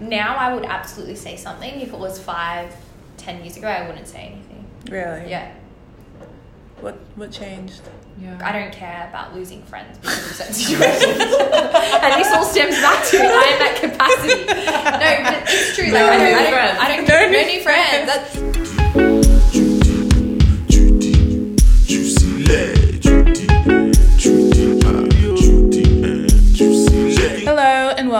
now I would absolutely say something. If it was five, ten years ago, I wouldn't say anything. Really? Yeah. What what changed? Yeah. I don't care about losing friends because of certain situations. and this all stems back to I am at capacity. No, but it's true. Like, I don't, I don't, I don't, No no, new new friends. That's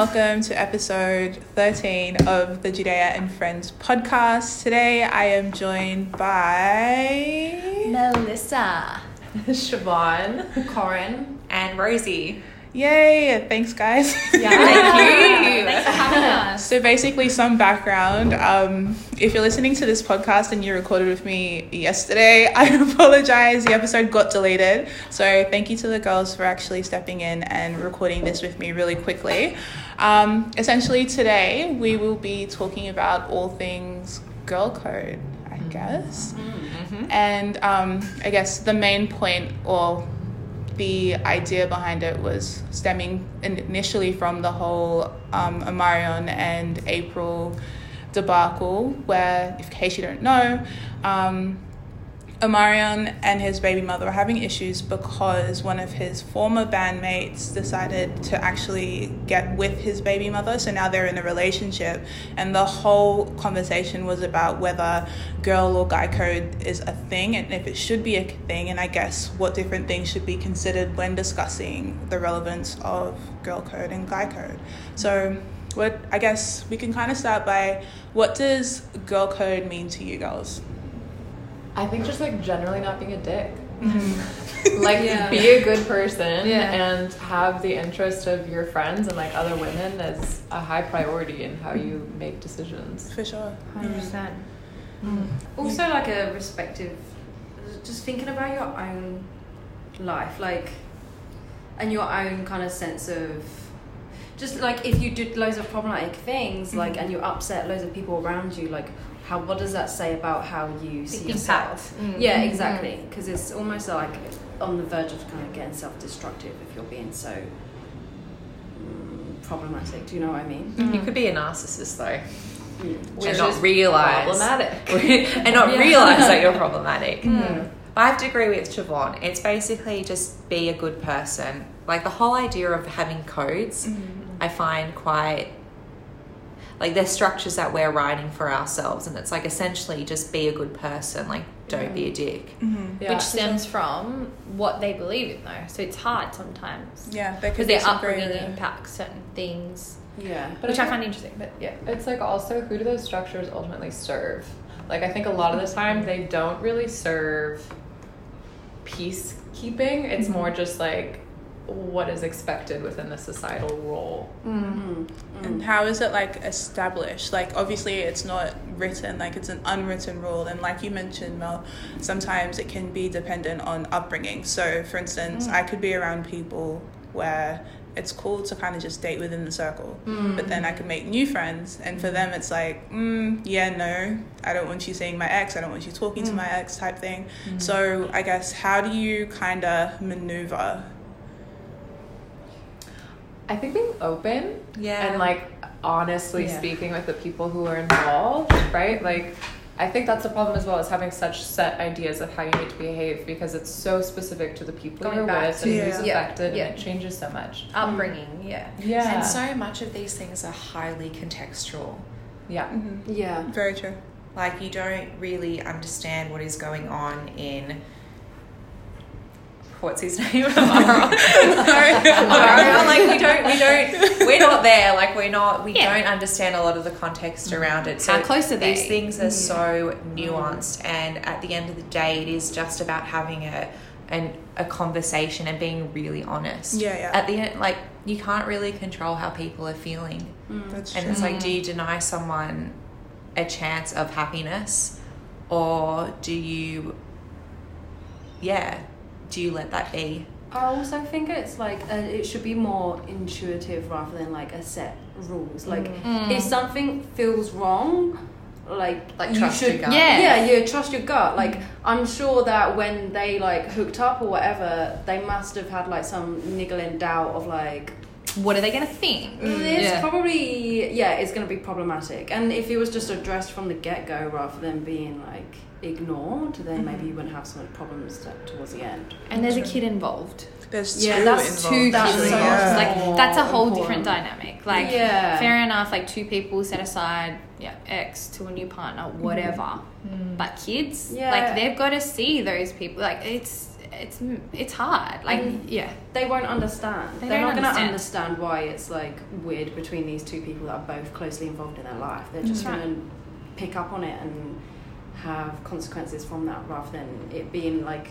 welcome to episode 13 of the Judea and Friends podcast. Today I am joined by Melissa. Siobhan. Corin. And Rosie. Yay! Thanks guys. Yeah. Thank you. Thanks for having us. So basically, some background. Um, if you're listening to this podcast and you recorded with me yesterday, I apologize. The episode got deleted. So thank you to the girls for actually stepping in and recording this with me really quickly. Um, essentially, today we will be talking about all things girl code, I guess. And um, I guess the main point or the idea behind it was stemming initially from the whole um, Omarion and Apryl debacle, where, in case you don't know, um, Omarion and his baby mother were having issues because one of his former bandmates decided to actually get with his baby mother. So now they're in a relationship, and the whole conversation was about whether girl or guy code is a thing and if it should be a thing, and I guess what different things should be considered when discussing the relevance of girl code and guy code. So, what I guess we can kind of start by what does girl code mean to you girls? I think just like generally not being a dick. Mm-hmm. like Yeah. be a good person Yeah. and have the interest of your friends and like other women as a high priority in how you make decisions. For sure. Hundred percent. Also, like a respective, just thinking about your own life, like, and your own kind of sense of, just like if you did loads of problematic things, like, and you upset loads of people around you, like, how what does that say about how you see yourself? Impact. Yeah, mm. exactly. Because it's almost like on the verge of kind of getting self-destructive if you're being so mm, problematic. Do you know what I mean? Mm. You could be a narcissist though, Which and not is realize problematic. and not Yeah. realize that you're problematic. Mm. I have to agree with Siobhan. It's basically just be a good person. Like the whole idea of having codes, I find quite like they're structures that we're writing for ourselves, and it's like essentially just be a good person. Like don't be a dick. Mm-hmm. Yeah. Which stems from what they believe in, though. So it's hard sometimes. Yeah, Because could be their some upbringing grey impacts certain things, Yeah. But which I I find interesting. But yeah. It's like also who do those structures ultimately serve? Like I think a lot of the time they don't really serve peacekeeping. It's mm-hmm. more just like what is expected within the societal role. Mm. And how is it like established? Like obviously it's not written, like it's an unwritten rule. And like you mentioned, Mel, sometimes it can be dependent on upbringing. So for instance, mm. I could be around people where it's cool to kind of just date within the circle, mm. but then I could make new friends, and for them it's like, mm, yeah, no, I don't want you seeing my ex, I don't want you talking to mm. my ex, type thing. So I guess how do you kind of maneuver? I think being open Yeah. and like honestly Yeah. speaking with the people who are involved, right? Like I think that's the problem as well is having such set ideas of how you need to behave because it's so specific to the people Going you're with to- and who's affected Yeah. and it changes so much. Upbringing, mm. yeah. Yeah. And so much of these things are highly contextual. yeah. Mm-hmm. Yeah. Very true. Like you don't really understand what is going on in what's his name? Amaro. Amaro, like we don't we don't we're not there. Like we're not we Yeah. don't understand a lot of the context mm-hmm. around it. So How close are these they? things are so nuanced and at the end of the day it is just about having a an, a conversation and being really honest. Yeah, yeah. At the end like you can't really control how people are feeling. Mm, that's And true. it's like, do you mm. deny someone a chance of happiness, or do you, yeah, do you let that be? I also think it's like uh it should be more intuitive rather than like a set rules. Like if something feels wrong, like Like you trust should, your gut. Yeah. yeah, yeah, trust your gut. Like I'm sure that when they like hooked up or whatever, they must have had like some niggling doubt of like, what are they going to think? Mm, it's Yeah. probably yeah, it's going to be problematic. And if it was just addressed from the get go rather than being like ignored, then maybe you mm-hmm. wouldn't have so much problems to, towards the end. And there's a kid involved. There's Yeah, two that's involved. Two That's kids so involved. yeah. Like that's a whole important. different dynamic. Like Yeah. fair enough, like two people set aside, yeah, X to a new partner, mm-hmm. whatever. Mm. But kids, Yeah. like they've got to see those people. Like it's it's it's hard. Like Mm. yeah. They won't understand. They They're don't not going to understand. understand why it's like weird between these two people that are both closely involved in their life. They're just That's going to pick up on it and have consequences from that rather than it being like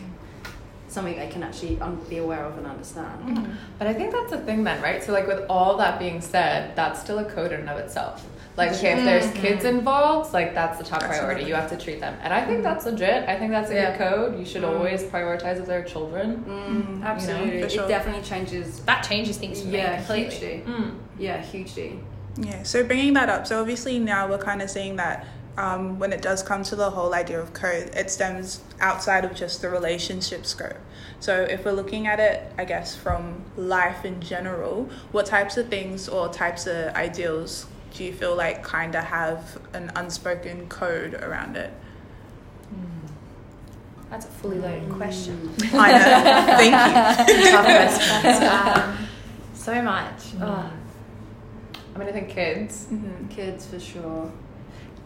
something they can actually un- be aware of and understand. But I think that's the thing then, right? So like with all that being said, that's still a code in and of itself. Like okay, if there's kids involved, like that's the top priority. You have to treat them. And I think that's legit. I think that's a Yeah. good code. You should Mm. always prioritize if they're children. Mm, absolutely. for sure. It definitely changes. That changes things for Yeah, me completely. hugely. Mm. Yeah, hugely. Yeah, so bringing that up, so obviously now we're kind of seeing that um, when it does come to the whole idea of code, it stems outside of just the relationship scope. So if we're looking at it, I guess, from life in general, what types of things or types of ideals do you feel like kind of have an unspoken code around it? That's a fully loaded question. I know. Thank you. Um, so much. Oh. I mean, I think kids. Mhm. Kids for sure.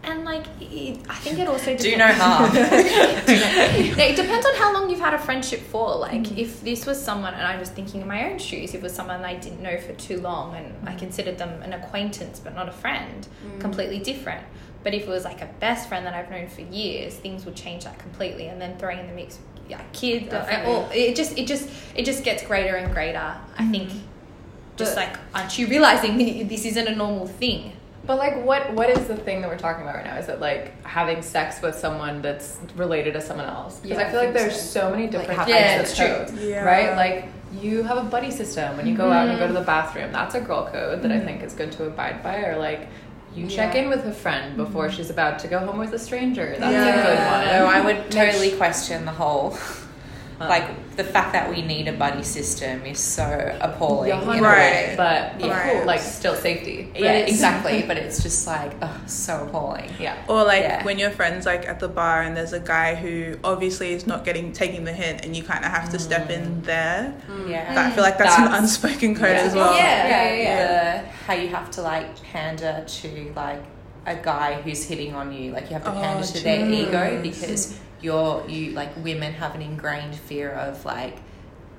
And like, it, I think it also Do no harm. It depends on how long you've had a friendship for. Like, Mm. if this was someone, and I'm just thinking in my own shoes, if it was someone I didn't know for too long and I Mm. considered them an acquaintance but not a friend, completely different. But if it was like a best friend that I've known for years, things would change that completely. And then throwing in the mix, yeah, kids, I- all, it just, it just, it just gets greater and greater. I think, just But- like, aren't you realizing this isn't a normal thing? But like, what what is the thing that we're talking about right now? Is it like having sex with someone that's related to someone else? Because Yeah, I feel I like there's so. so, many different have- types Yeah, of it's true. codes, Yeah. right? Like you have a buddy system when you go out and you go to the mm-hmm. bathroom. That's a girl code that I mm-hmm. think is good to abide by. Or like. You check Yeah. in with a friend mm-hmm. before she's about to go home with a stranger. That's Yeah. a good one. No, I would totally question the whole. Like the fact that we need a buddy system is so appalling. Yeah, in Right. but Yeah. cool, like still safety. Yeah, exactly. But it's just like, oh, so appalling. Yeah. Or like Yeah. when your friends like at the bar and there's a guy who obviously is not getting taking the hint and you kind of have to step in mm. there. Mm. Yeah. But I feel like that's, an unspoken code yeah. as well. Yeah, yeah, yeah. The, how you have to like pander to like a guy who's hitting on you. Like you have to Oh, pander to their ego because you're you like women have an ingrained fear of like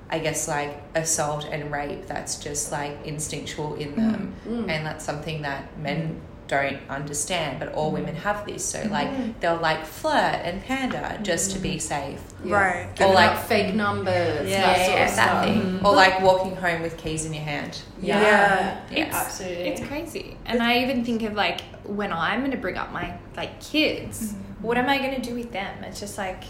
I guess like assault and rape that's just like instinctual in mm. them Mm. and that's something that men mm. don't understand but all women have this so Mm-hmm. like mm. they'll like flirt and pander just to be safe Yeah. Right. Giving like- fake numbers. yeah, that sort yeah, of that stuff. thing mm-hmm. or like walking home with keys in your hand Yeah. Yeah. Yes. Absolutely. It's crazy. And I even think of like when I'm gonna bring up my like kids, mm-hmm. What am I gonna do with them? It's just like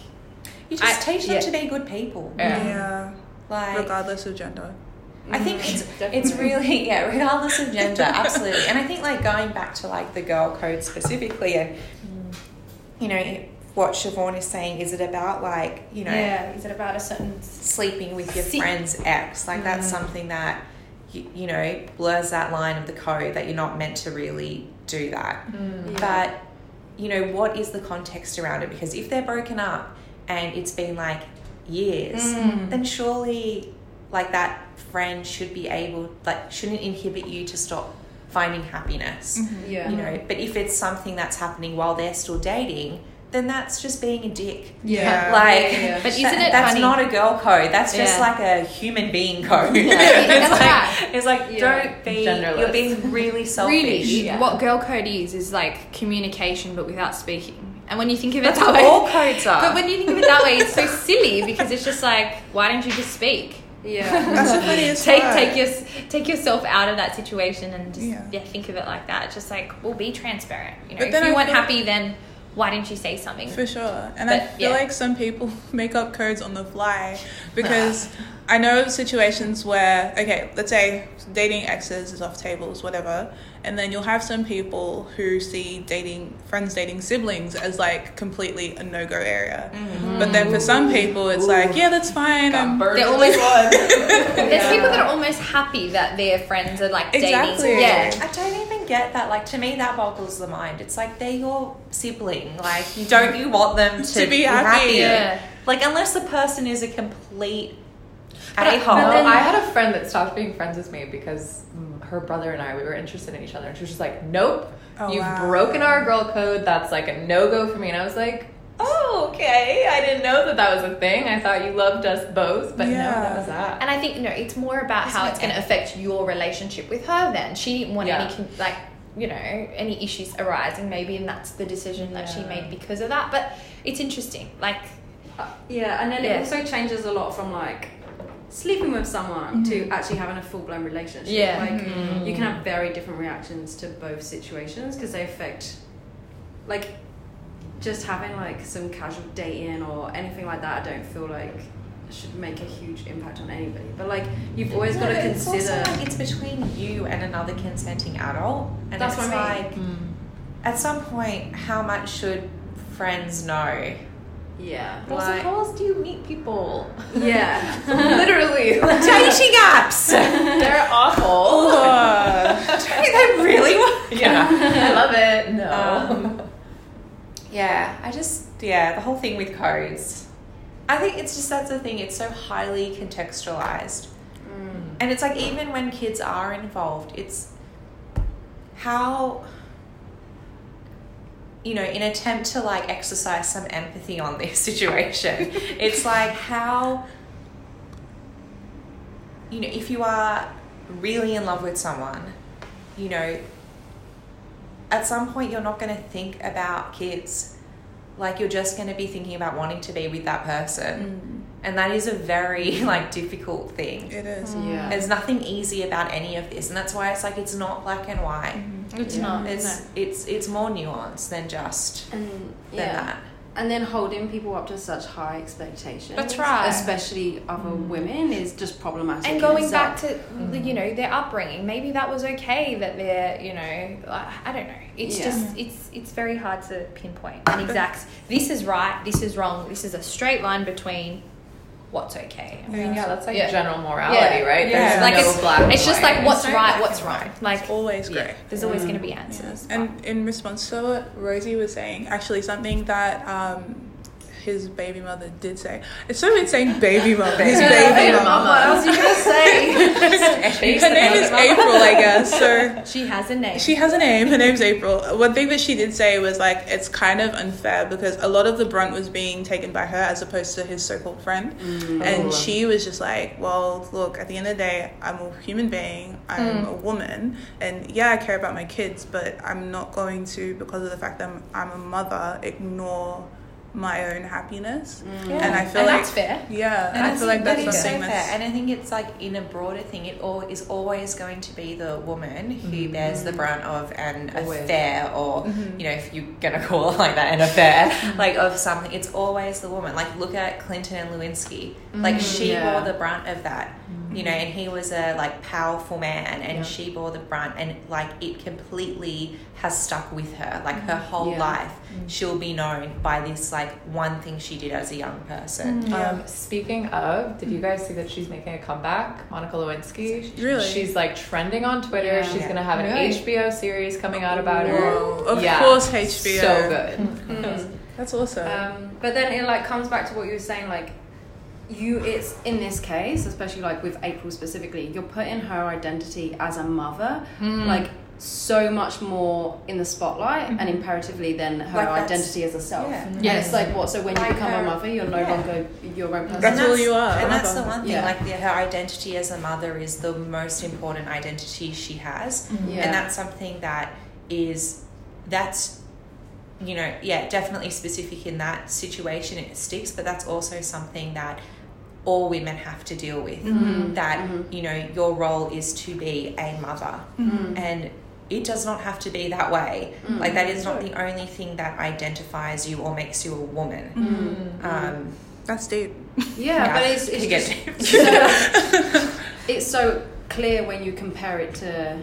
you just I- teach them yeah. to be good people Yeah. Yeah. like Regardless of gender. I think it's it's really yeah, regardless of gender, absolutely. And I think like going back to like the girl code specifically, and you know what Siobhan is saying, is it about like you know yeah, is it about a certain sleeping with your See- friend's ex? Like that's mm. something that you, you know blurs that line of the code that you're not meant to really do that. Yeah. But you know what is the context around it? Because if they're broken up and it's been like years, mm. then surely like that friend should be able like shouldn't inhibit you to stop finding happiness. Mm-hmm. Yeah. You know, but if it's something that's happening while they're still dating, then that's just being a dick. Yeah. Like, Yeah, yeah. But isn't that- it that's funny- not a girl code. That's just Yeah. like a human being code. Yeah, it's that's like, right. It's like Yeah. don't be. Genderless. You're being really selfish. really Yeah. what girl code is is like communication but without speaking. And when you think of it That's that way, all codes are. but when you think of it that way, it's so silly because it's just like, why don't you just speak? Yeah. That's the funniest take part. take your take yourself out of that situation and just Yeah. yeah. think of it like that. Just like, well, be transparent. You know, But if you I weren't feel- happy, then why didn't you say something? For sure. And I feel yeah. like some people make up codes on the fly because I know of situations where, okay, let's say dating exes is off tables, whatever. And then you'll have some people who see dating friends dating siblings as like completely a no go area. Mm-hmm. But then for some people, it's like, yeah, that's fine. Got I'm burned They're always- this one. There's people that are almost happy that their friends are like Exactly. dating. Yeah. I don't even get that. Like to me, that boggles the mind. It's like they're your sibling. Like you don't you want them to, To be happy. Yeah. Like unless the person is a complete But I- a hole. but then- I had a friend that stopped being friends with me because mm, her brother and I we were interested in each other, and she was just like, "Nope, Oh, you've wow. broken our girl code. That's like a no go for me." And I was like, "Oh, okay. I didn't know that that was a thing. I thought you loved us both, but no, that was that." And I think no, it's more about how it's going to affect your relationship with her. Then she didn't want Yeah. any like you know any issues arising maybe, and that's the decision that she made because of that. But it's interesting, like Uh, yeah, and then Yeah. it also changes a lot from like sleeping with someone to actually having a full blown relationship. Yeah. like you can have very different reactions to both situations because they affect, like, just having like some casual dating or anything like that. I don't feel like should make a huge impact on anybody. But like, you've always No, got to but it's also consider. like it's between you and another consenting adult, and That's it's what I mean. like Mm. at some point, how much should friends know? yeah, But also, like, how else do you meet people? yeah. Literally, Dating apps. they're awful. Oh. they really work. yeah, I love it. No. Um, yeah, I just yeah, the whole thing with codes. I think it's just that's the thing. It's so highly contextualized, mm. and it's like even when kids are involved, it's how you know, in attempt to like exercise some empathy on this situation, it's like how you know, if you are really in love with someone, you know, at some point you're not going to think about kids. Like you're just going to be thinking about wanting to be with that person. Mm. And that is a very like difficult thing. It is. Mm. yeah. There's nothing easy about any of this, and that's why it's like it's not black and white. Mm-hmm. it's Yeah. not. It's it's it's more nuanced than just and than yeah. that. And then holding people up to such high expectations That's right. especially other mm. women is just problematic and going itself. back to the- you know their upbringing maybe that was okay that they're you know like, i don't know it's Yeah. just it's it's very hard to pinpoint and exact this is right this is wrong this is a straight line between what's okay I mean, yeah, that's like Yeah. general morality, Yeah. right? Yeah. There's like no it's, black it's just like what's no right what's and wrong white. like Always yeah, there's always Mm. going to be answers but- And in response to what Rosie was saying, actually something that um, his baby mother did say. It's so weird saying baby mother. His baby mama. what else you gonna say Her name is Apryl, I guess. So she has a name she has a name. Her name's Apryl. One thing that she did say was like it's kind of unfair because a lot of the brunt was being taken by her as opposed to his so-called friend. Mm. And she was just like, well, look, at the end of the day, I'm a human being. I'm mm. a woman, and yeah, I care about my kids, but I'm not going to because of the fact that I'm, I'm a mother ignore my own happiness. Mm. And I feel and like that's fair yeah, And I feel like that that's so fair. And I think it's like in a broader thing, it all is always going to be the woman who mm. bears the brunt of an Always. affair, or mm-hmm. you know, if you're gonna call it like that, an affair, mm-hmm. like of something. It's always the woman. Like look at Clinton and Lewinsky. Mm-hmm. Like she Yeah. bore the brunt of that. You know, and he was a like powerful man, and Yeah. she bore the brunt, and like it completely has stuck with her. Like her whole Yeah. life, she'll be known by this like one thing she did as a young person. Yeah. Um, speaking of, did you guys see that she's making a comeback? Monica Lewinsky. Really? She's like trending on Twitter. Yeah. She's Yeah. gonna have an Really? HBO series coming out about her. Of Yeah. course, HBO. So good. Mm. That's awesome. Um, but then it like comes back to what you were saying, like you. It's in this case, especially like with Apryl specifically, you're putting her identity as a mother, hmm. like so much more in the spotlight and mm-hmm. imperatively than her Like identity as a self. yeah. And Yes. it's like what? So when you Like become her- a mother, you're no yeah. longer your own person. That's and all you are, And that's the one thing. Yeah. Like the, her identity as a mother is the most important identity she has, mm-hmm. Yeah. and that's something that is that's you know yeah definitely specific in that situation it sticks, but that's also something that all women have to deal with. Mhm. That Mhm. you know your role is to be a mother, Mm. and it does not have to be that way. Like that is not the only thing that identifies you or makes you a woman. Mm-hmm. Um, That's deep. Yeah, but it's, it's just, so, it's so clear when you compare it to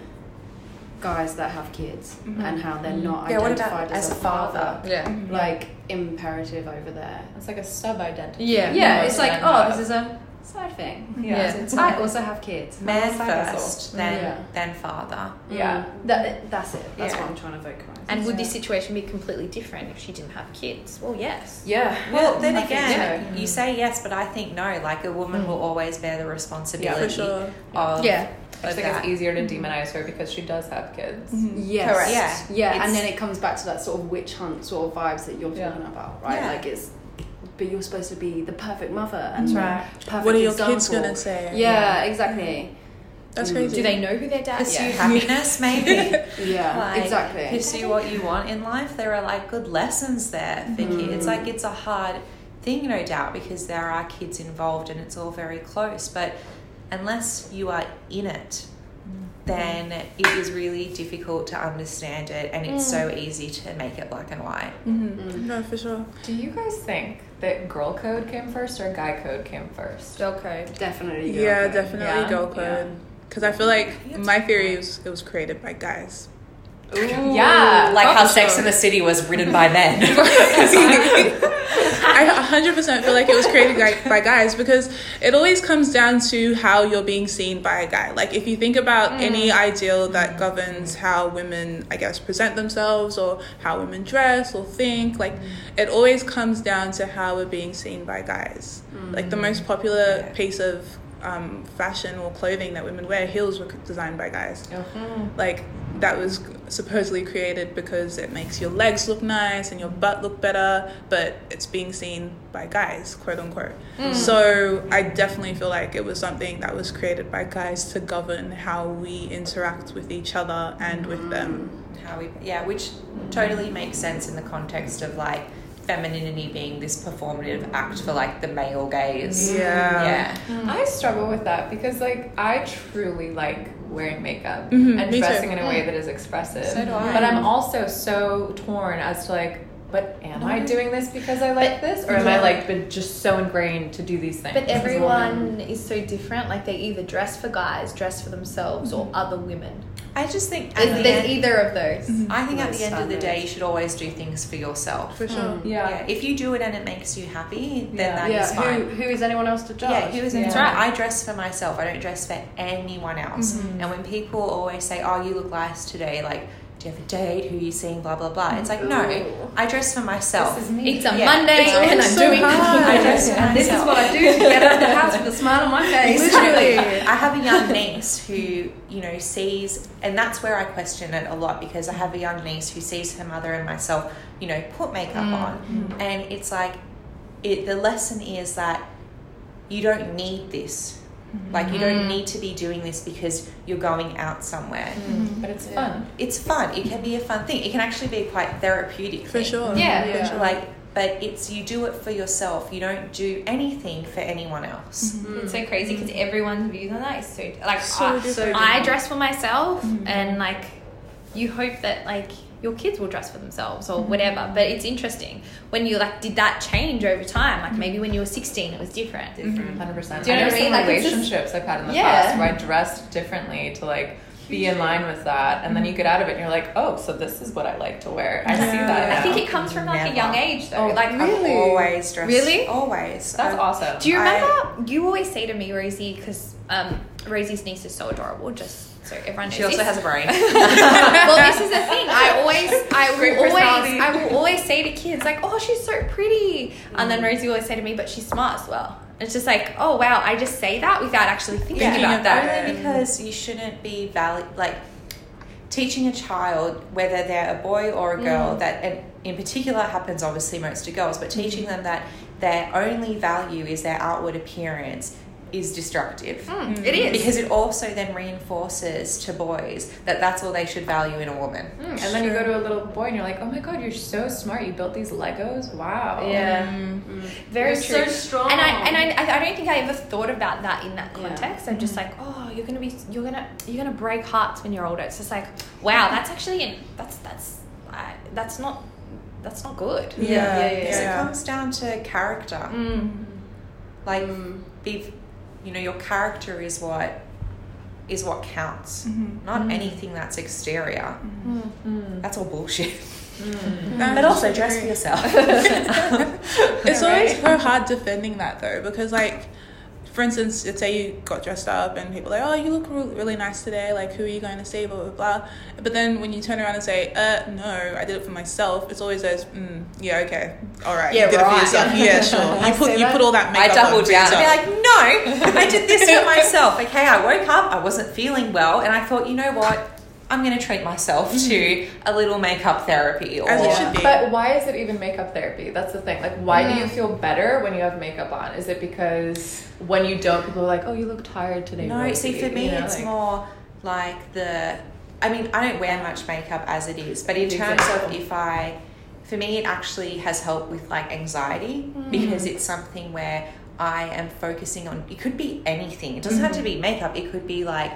guys that have kids mm-hmm. and how they're mm-hmm. not Yeah, what identified about as, as a a father. father? Yeah. Mm-hmm. Like imperative over there. It's like a sub identity. Yeah. Yeah, it's like, oh, not. this is a side thing. Yeah. It's- I also have kids. I'm man side first, then Yeah. then father. Yeah. Mm. That, that's it. That's Yeah. what I'm trying to vocalize. And would this situation be completely different if she didn't have kids? Well, yes. yeah. Well, then I again, so. you mm. say yes, but I think no. Like a woman mm. will always bear the responsibility For sure. of Yeah. I think that. it's easier to mm-hmm. demonize her because she does have kids. Mm-hmm. Yes. Correct. Yeah. Yeah, It's- and then it comes back to that sort of witch hunt sort of vibes that you're Yeah. talking about, right? Yeah. Like it's, but you're supposed to be the perfect mother and That's right. perfect What are your example. kids gonna say? Yeah, exactly. That's Mm. crazy. Do they know who their dad is? pursue is? happiness, maybe. Yeah, Like, exactly. Pursue what you want in life. There are like good lessons there for mm-hmm. kids. It's like it's a hard thing, no doubt, because there are kids involved and it's all very close. But unless you are in it, mm. then it is really difficult to understand it, and it's so mm. easy to make it black and white. Mhm. No, for sure. Do you guys think that girl code came first or guy code came first? Girl code. Definitely. girl Yeah, code. definitely Yeah. girl code. Because I feel like It's my theory is it was created by guys. Ooh. Yeah. Like how Sex sure. in the City was written by men. I 100% feel like it was created by, by guys because it always comes down to how you're being seen by a guy. Like, if you think about mm. any ideal that governs how women, I guess, present themselves or how women dress or think, like, mm. it always comes down to how we're being seen by guys. Like, the mm. most popular Yeah. piece of um, fashion or clothing that women wear, heels were designed by guys. like that was supposedly created because it makes your legs look nice and your butt look better but it's being seen by guys quote unquote. So i definitely feel like it was something that was created by guys to govern how we interact with each other and with them. How we yeah which totally makes sense in the context of like femininity being this performative act for like the male gaze Yeah. yeah hmm. I struggle with that because like I truly like wearing makeup Mhm, and me too. dressing in a way mm-hmm. that is expressive. So do I. But I'm also so torn as to like, but am I doing this because I like this, or am I like been just so ingrained to do these things? But as a woman? everyone is so different. Like they either dress for guys, dress for themselves, or mm-hmm. other women. I just think at the there's end, either of those. i think at the end of the day you should always do things for yourself for sure Yeah. yeah if you do it and it makes you happy then Yeah. that is Yeah, fine who, who is anyone else to judge? Yeah, who is Yeah. anyone? That's right. I dress for myself. I don't dress for anyone else. Mm-hmm. And when people always say, "Oh, you look nice today," like, "Do you have a date? Who are you seeing?" Blah blah blah. It's like, no, Ooh. I dress for myself. This is me. It's a Yeah. Monday It's and I'm so doing hard. I dress for And this is what I do to get out of the house with a smile on my face. Literally. I have a young niece who, you know, sees, and that's where I question it a lot because I have a young niece who sees her mother and myself, you know, put makeup mm. on, mm. and it's like, it. The lesson is that you don't need this. Like you don't mm. need to be doing this because you're going out somewhere. Mm. Mm-hmm. But it's fun. It's fun. It can be a fun thing. It can actually be quite therapeutic. for thing. sure Yeah. for sure. Like, but it's you do it for yourself. You don't do anything for anyone else. Mm-hmm. It's so crazy because mm. everyone's views on that is so like So I, different. I dress for myself mm-hmm. and like you hope that like your kids will dress for themselves or mm-hmm. whatever. But it's interesting when you like did that change over time? Like maybe when you were sixteen, it was different. Mm-hmm. Hundred percent. Do you know I what I know mean? Like, it's just- relationships I've had in the Yeah. past where I dressed differently to like be in line with that, and then you mm-hmm. get out of it and you're like, oh, so this is what I like to wear. I see Yeah. that. I think it comes from like a young age though. Oh, like I've always dressed. Really? Always. that's I've- awesome. Do you I- remember? you always say to me, Rosie, because um, Rosie's niece is so adorable. Just so everyone knows. She also this. has a brain. well, this is the thing. I always, I will always. I will always say to kids like, "Oh, she's so pretty," and then mm. Rosie will always say to me, "But she's smart as well." It's just like, oh wow, I just say that without actually thinking Thinking about of that. that. Only because you shouldn't be valid like teaching a child whether they're a boy or a mm. girl that and in particular happens obviously most to girls but teaching mm. them that their only value is their outward appearance is destructive. Mm, it is. Because it also then reinforces to boys that that's all they should value in a woman. Mm, and then you go to a little boy and you're like, oh my god, you're so smart. You built these Legos. Wow. Yeah. Mm. Very You're true. so strong. And I and I, I don't think I ever thought about that in that Yeah. context. I'm just like, oh, you're gonna be you're gonna you're gonna break hearts when you're older. It's just like, wow, that's actually in, that's that's I that's not that's not good. Yeah, Yeah, yeah, Because yeah. it comes down to character. Mm. Like, Mm. be, you know, your character is what is what counts, Mhm. not anything that's exterior. Mm. That's all bullshit. That's But also dress for yourself. It's Right? always so hard defending that though, because like, for instance, let's say you got dressed up and people are like, oh, you look re- really nice today. Like, who are you going to see? Blah blah blah. But then when you turn around and say, uh, no, I did it for myself. It's always those, mm, yeah, okay, all right, Yeah, you did it right. for yourself. Yeah, sure. You put you put all that I makeup doubled on for down and be like, no, I did this for myself. Okay, I woke up, I wasn't feeling well, and I thought, you know what? I'm going to treat myself to mm-hmm. a little makeup therapy. Or As it should be. But why is it even makeup therapy? That's the thing. Like, why do Mm. you feel better when you have makeup on? Is it because when you don't, people are like, "Oh, you look tired today." No, Rosie," see, for me, you know, it's like- more like the. I mean, I don't wear much makeup as it is, but in terms Exactly. of if I. For me, it actually has helped with like anxiety mm. because it's something where I am focusing on. It could be anything. It doesn't have to mm-hmm. be makeup. It could be like.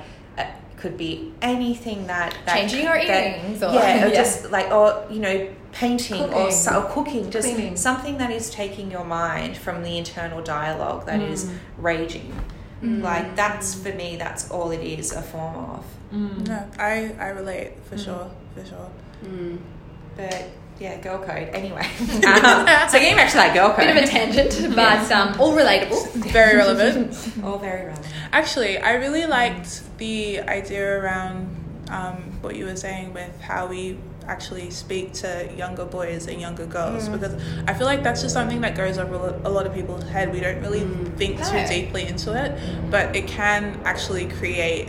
It could be anything that, that Changing your that- earrings or- yeah, or Yeah. just like or you know painting or, Cooking. so, or cooking, just Cleaning. something that is taking your mind from the internal dialogue that is raging. Like that's for me, that's all it is a form of. Mm. no, I I relate for sure, for sure. Mm. But yeah, girl code. Anyway, um, so getting back to that girl code, Bit of a tangent, but um, all relatable. Very relevant. all very relevant. Actually, I really liked the idea around um, what you were saying with how we actually speak to younger boys and younger girls because I feel like that's just something that goes over a lot of people's head. We don't really think No. too deeply into it, but it can actually create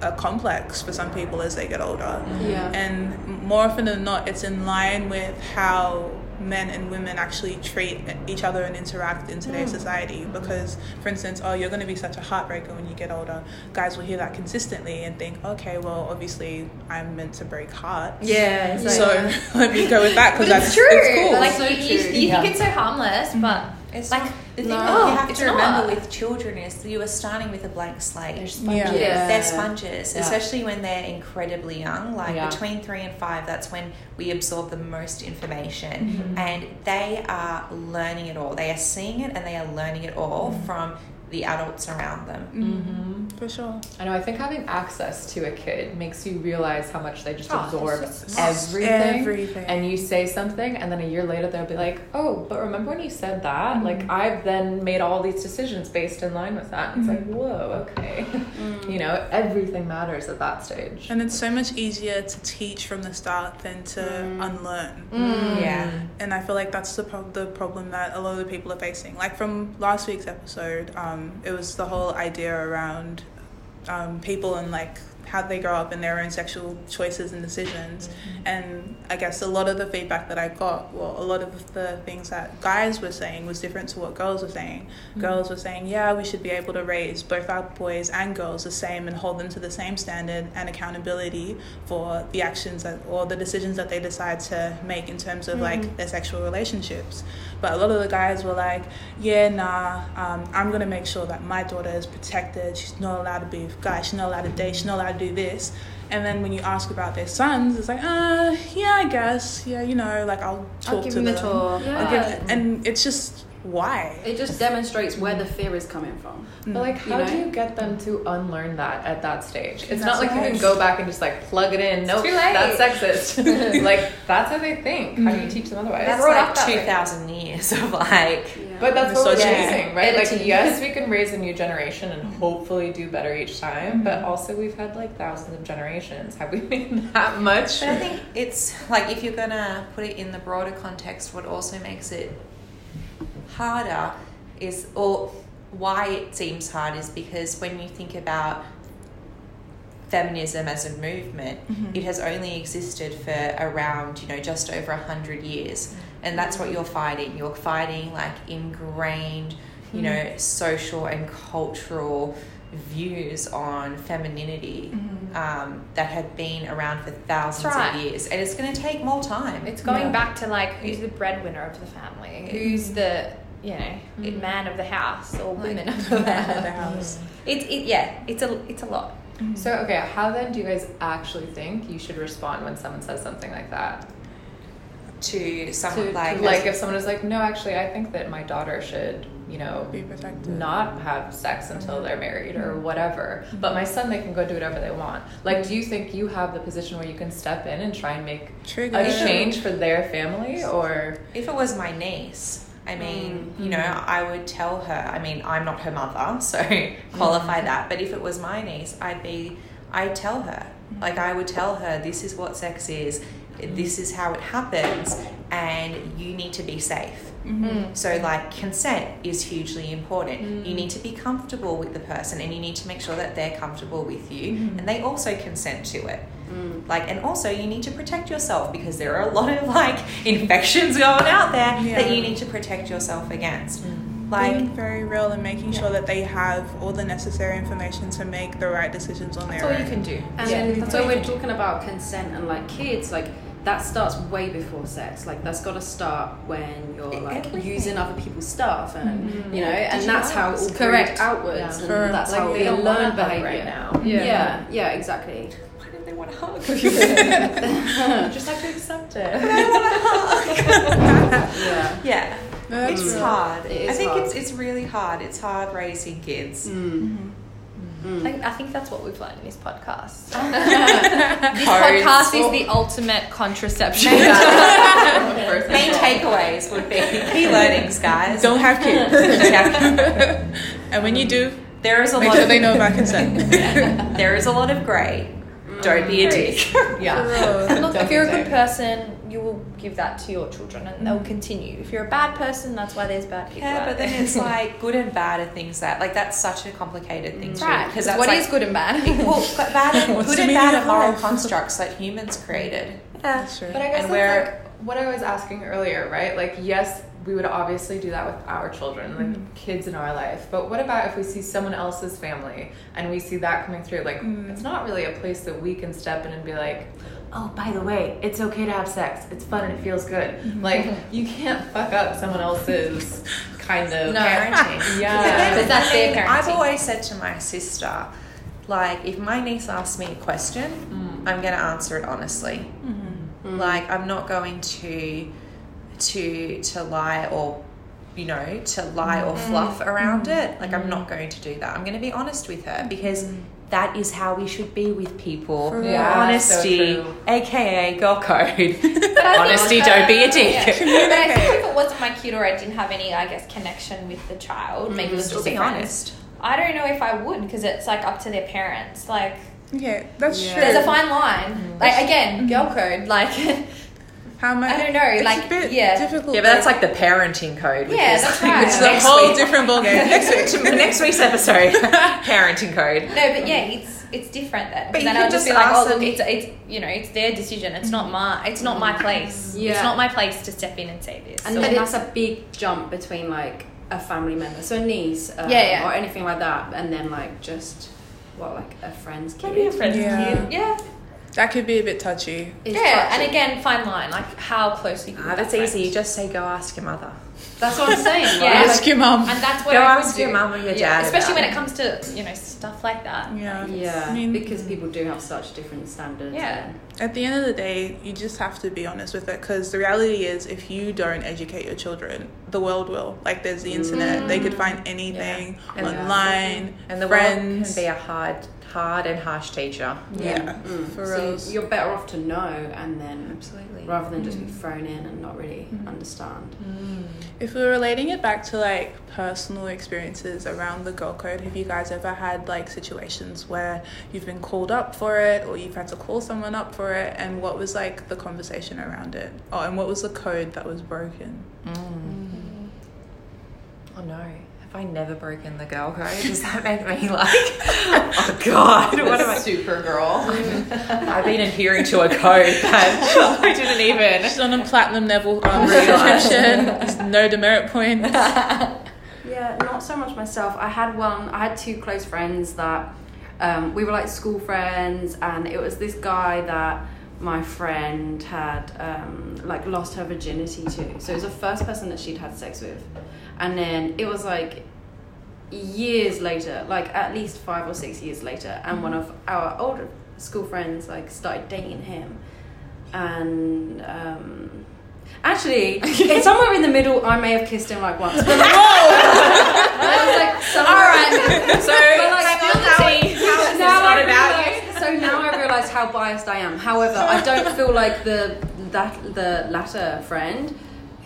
a complex for some people as they get older. Yeah. And more often than not, it's in line with how men and women actually treat each other and interact in today's hmm. society. Because, for instance, oh, you're going to be such a heartbreaker when you get older. Guys will hear that consistently and think, okay, well, obviously, I'm meant to break hearts. Yeah, it's like- So let me go with that but because it's that's true. It's cool. Like So you, you, true. you Yeah. think it's so harmless, but It's like like the thing no, that you have it's to remember not. with children is you are starting with a blank slate. They're Yeah. sponges. Yeah. They're sponges, Yeah. especially when they're incredibly young. Like Yeah. between three and five, that's when we absorb the most information, Mm-hmm. and they are learning it all. They are seeing it and they are learning it all Mm-hmm. from the adults around them. Mhm. for sure. I know. I think having access to a kid makes you realize how much they just Oh, absorb just- everything. Everything. And you say something, and then a year later they'll be like, "Oh, but remember when you said that? Mm-hmm. Like I've then made all these decisions based in line with that." And it's Mm-hmm. like, "Whoa, okay." you know, everything matters at that stage. And it's so much easier to teach from the start than to unlearn. Mm. Yeah. and I feel like that's the pro- the problem that a lot of the people are facing. Like from last week's episode, um, it was the whole idea around um, people and like how they grow up and their own sexual choices and decisions. Mm-hmm. And I guess a lot of the feedback that I got, well, a lot of the things that guys were saying was different to what girls were saying. Mm-hmm. Girls were saying, yeah, we should be able to raise both our boys and girls the same and hold them to the same standard and accountability for the actions that, or the decisions that they decide to make in terms of like mm-hmm. their sexual relationships. But a lot of the guys were like, yeah, nah, um, I'm going to make sure that my daughter is protected. She's not allowed to be with guys. She's not allowed to date. She's not allowed to do this. And then when you ask about their sons, it's like, uh, yeah, I guess. Yeah, you know, like I'll talk I'll give to him a them. talk. I'll give- and it's just why? It just demonstrates where the fear is coming from. But like, You how do you get them to unlearn that at that stage? It's That's not like you can go back and just like plug it in. Nope, that's sexist. like that's how they think. How do you teach them otherwise? That's brought like up that way. 2,000 years of like. But that's what we're chasing, right? Editing. Like, yes, we can raise a new generation and hopefully do better each time, but mm-hmm. also we've had like thousands of generations. Have we made that much? But I think it's like if you're gonna put it in the broader context, what also makes it harder is, or why it seems hard is because when you think about feminism as a movement, mm-hmm. it has only existed for around, you know, just over a hundred years. Mm-hmm. And that's what you're fighting. You're fighting like ingrained you know, mm-hmm. social and cultural views on femininity mm-hmm. um, that have been around for thousands right. of years, and it's going to take more time. It's going Yeah. back to like who's the breadwinner of the family, mm-hmm. who's the you know man of the house or woman of the Man of the house. house. It's it, yeah, it's a it's a lot. So okay, how then do you guys actually think you should respond when someone says something like that? To someone To- like like if someone is like, no, actually, I think that my daughter should, you know, Be protected. not have sex until mm-hmm. they're married or mm-hmm. whatever. Mm-hmm. But my son, they can go do whatever they want. Like, do you think you have the position where you can step in and try and make Trigger. a change for their family, or If it was my niece, I mean, Mm. you know, I would tell her. I mean, I'm not her mother, so qualify that. But if it was my niece, I'd be, I'd tell her. Like, I would tell her, this is what sex is, this is how it happens, and you need to be safe. Mm-hmm. So, like, consent is hugely important. Mm. You need to be comfortable with the person, and you need to make sure that they're comfortable with you, mm-hmm. and they also consent to it. Mm. Like, and also you need to protect yourself because there are a lot of like infections going out there that you need to protect yourself against. Mm. Like, being very real and making sure that they have all the necessary information to make the right decisions on their own. That's all you can do. And yeah, then that's when we're talking about consent and like kids, like that starts way before sex. Like that's got to start when you're like Everything. using other people's stuff, and you know, Did and you that's how it ask? all Correct. correct outwards, Yeah. and For- that's like how they we learn behavior right now? Yeah. Yeah. yeah, exactly. why did they want to hug? just have to accept it? Yeah. yeah. No, that's It's real. hard. It is I think hard. it's it's really hard. It's hard raising kids. Mm. I, I think that's what we've learned in this podcast. Codes. this podcast is the ultimate contraception. Main takeaways would be key learnings, guys. Don't have kids. And when you do, There is a make lot sure of they know about consent. there is a lot of grey. Don't be a dick. yeah. Look, if you're a good person, you will give that to your children and they'll continue. If you're a bad person, that's why there's bad people. Yeah, out but then it's like good and bad are things that like that's such a complicated thing too. right. Because Because what like, is good and bad? well, but bad and What's good and bad are moral constructs that humans created. Yeah. That's true. But I guess And that's like what I was asking earlier, right? Like, yes, we would obviously do that with our children, like Mm-hmm. kids in our life. But what about if we see someone else's family and we see that coming through? Like, Mm. it's not really a place that we can step in and be like, oh, by the way, it's okay to have sex. It's fun and it feels good. Mm-hmm. Like, you can't fuck up someone else's kind of No. Parenting. Yeah. That's their I've always said to my sister, like, if my niece asks me a question, mm. I'm going to answer it honestly. Mm-hmm. Mm. Like, I'm not going to to to lie or you know to lie or mm. fluff around it. Like, I'm not going to do that. I'm going to be honest with her because. That is how we should be with people. Yeah, Honesty, so aka girl code. Honesty, think- don't be a dick. Yeah. But I think if it wasn't my kid or I didn't have any, I guess, connection with the child, maybe it was just be a friend, honest. I don't know if I would because it's like up to their parents. Like, Okay, that's Yeah. true. there's a fine line. Mm-hmm. Like again, mm-hmm. girl code. Like, How much? I don't know, It's like, a bit yeah. difficult. Yeah, but that's like the parenting code. which Yeah, is that's right. which it's a next whole week- different ballgame. Next week. next week's episode, parenting code. no, but yeah, it's it's different then. But then can I'll just just be like, oh look, it's it's you know, it's their decision. It's not my it's not my place. It's not my place to step in and say this. And or- then that's a big jump between like a family member, so a niece, um, Yeah, yeah. or anything like that, and then like just what like a friend's kid. Maybe a friend's Yeah. kid. Yeah. That could be a bit touchy. It's yeah, touchy. and again, fine line. Like how closely. you Ah, with that's easy. You just say, go ask your mother. that's what I'm saying. Yeah. Ask your mum. And that's what Go I would ask do. your mum or your Yeah, dad especially when it. it comes to you know stuff like that. Yeah. yeah, I mean- because people do have such different standards. Yeah. and- At the end of the day, you just have to be honest with it because the reality is, if you don't educate your children, the world will. Like, there's the internet; they could find anything And- online, And the world friends. can be a hard, hard and harsh teacher. yeah, mm. mm. for so reals. you're better off to know and then Absolutely. rather than just be mm. thrown in and not really Mm-hmm. understand. Mm. If we're relating it back to like personal experiences around the girl code, have you guys ever had like situations where you've been called up for it or you've had to call someone up for it and what was like the conversation around it? Oh, and what was the code that was broken? Oh no. Have I never broken the girl code? Does that make me like, oh god, what am I? super girl? I've been adhering to a code that I didn't even. She's on a platinum level um, subscription. There's no demerit points. Yeah, not so much myself. I had one. I had two close friends that um, we were like school friends, and it was this guy that my friend had um, like lost her virginity to. So it was the first person that she'd had sex with, and then it was like years later, like at least five or six years later, and one of our older school friends like started dating him, and. Um, Actually, it's somewhere in the middle. I may have kissed him like once. But like, I was like, All right. So how biased I am. However, I don't feel like the that the latter friend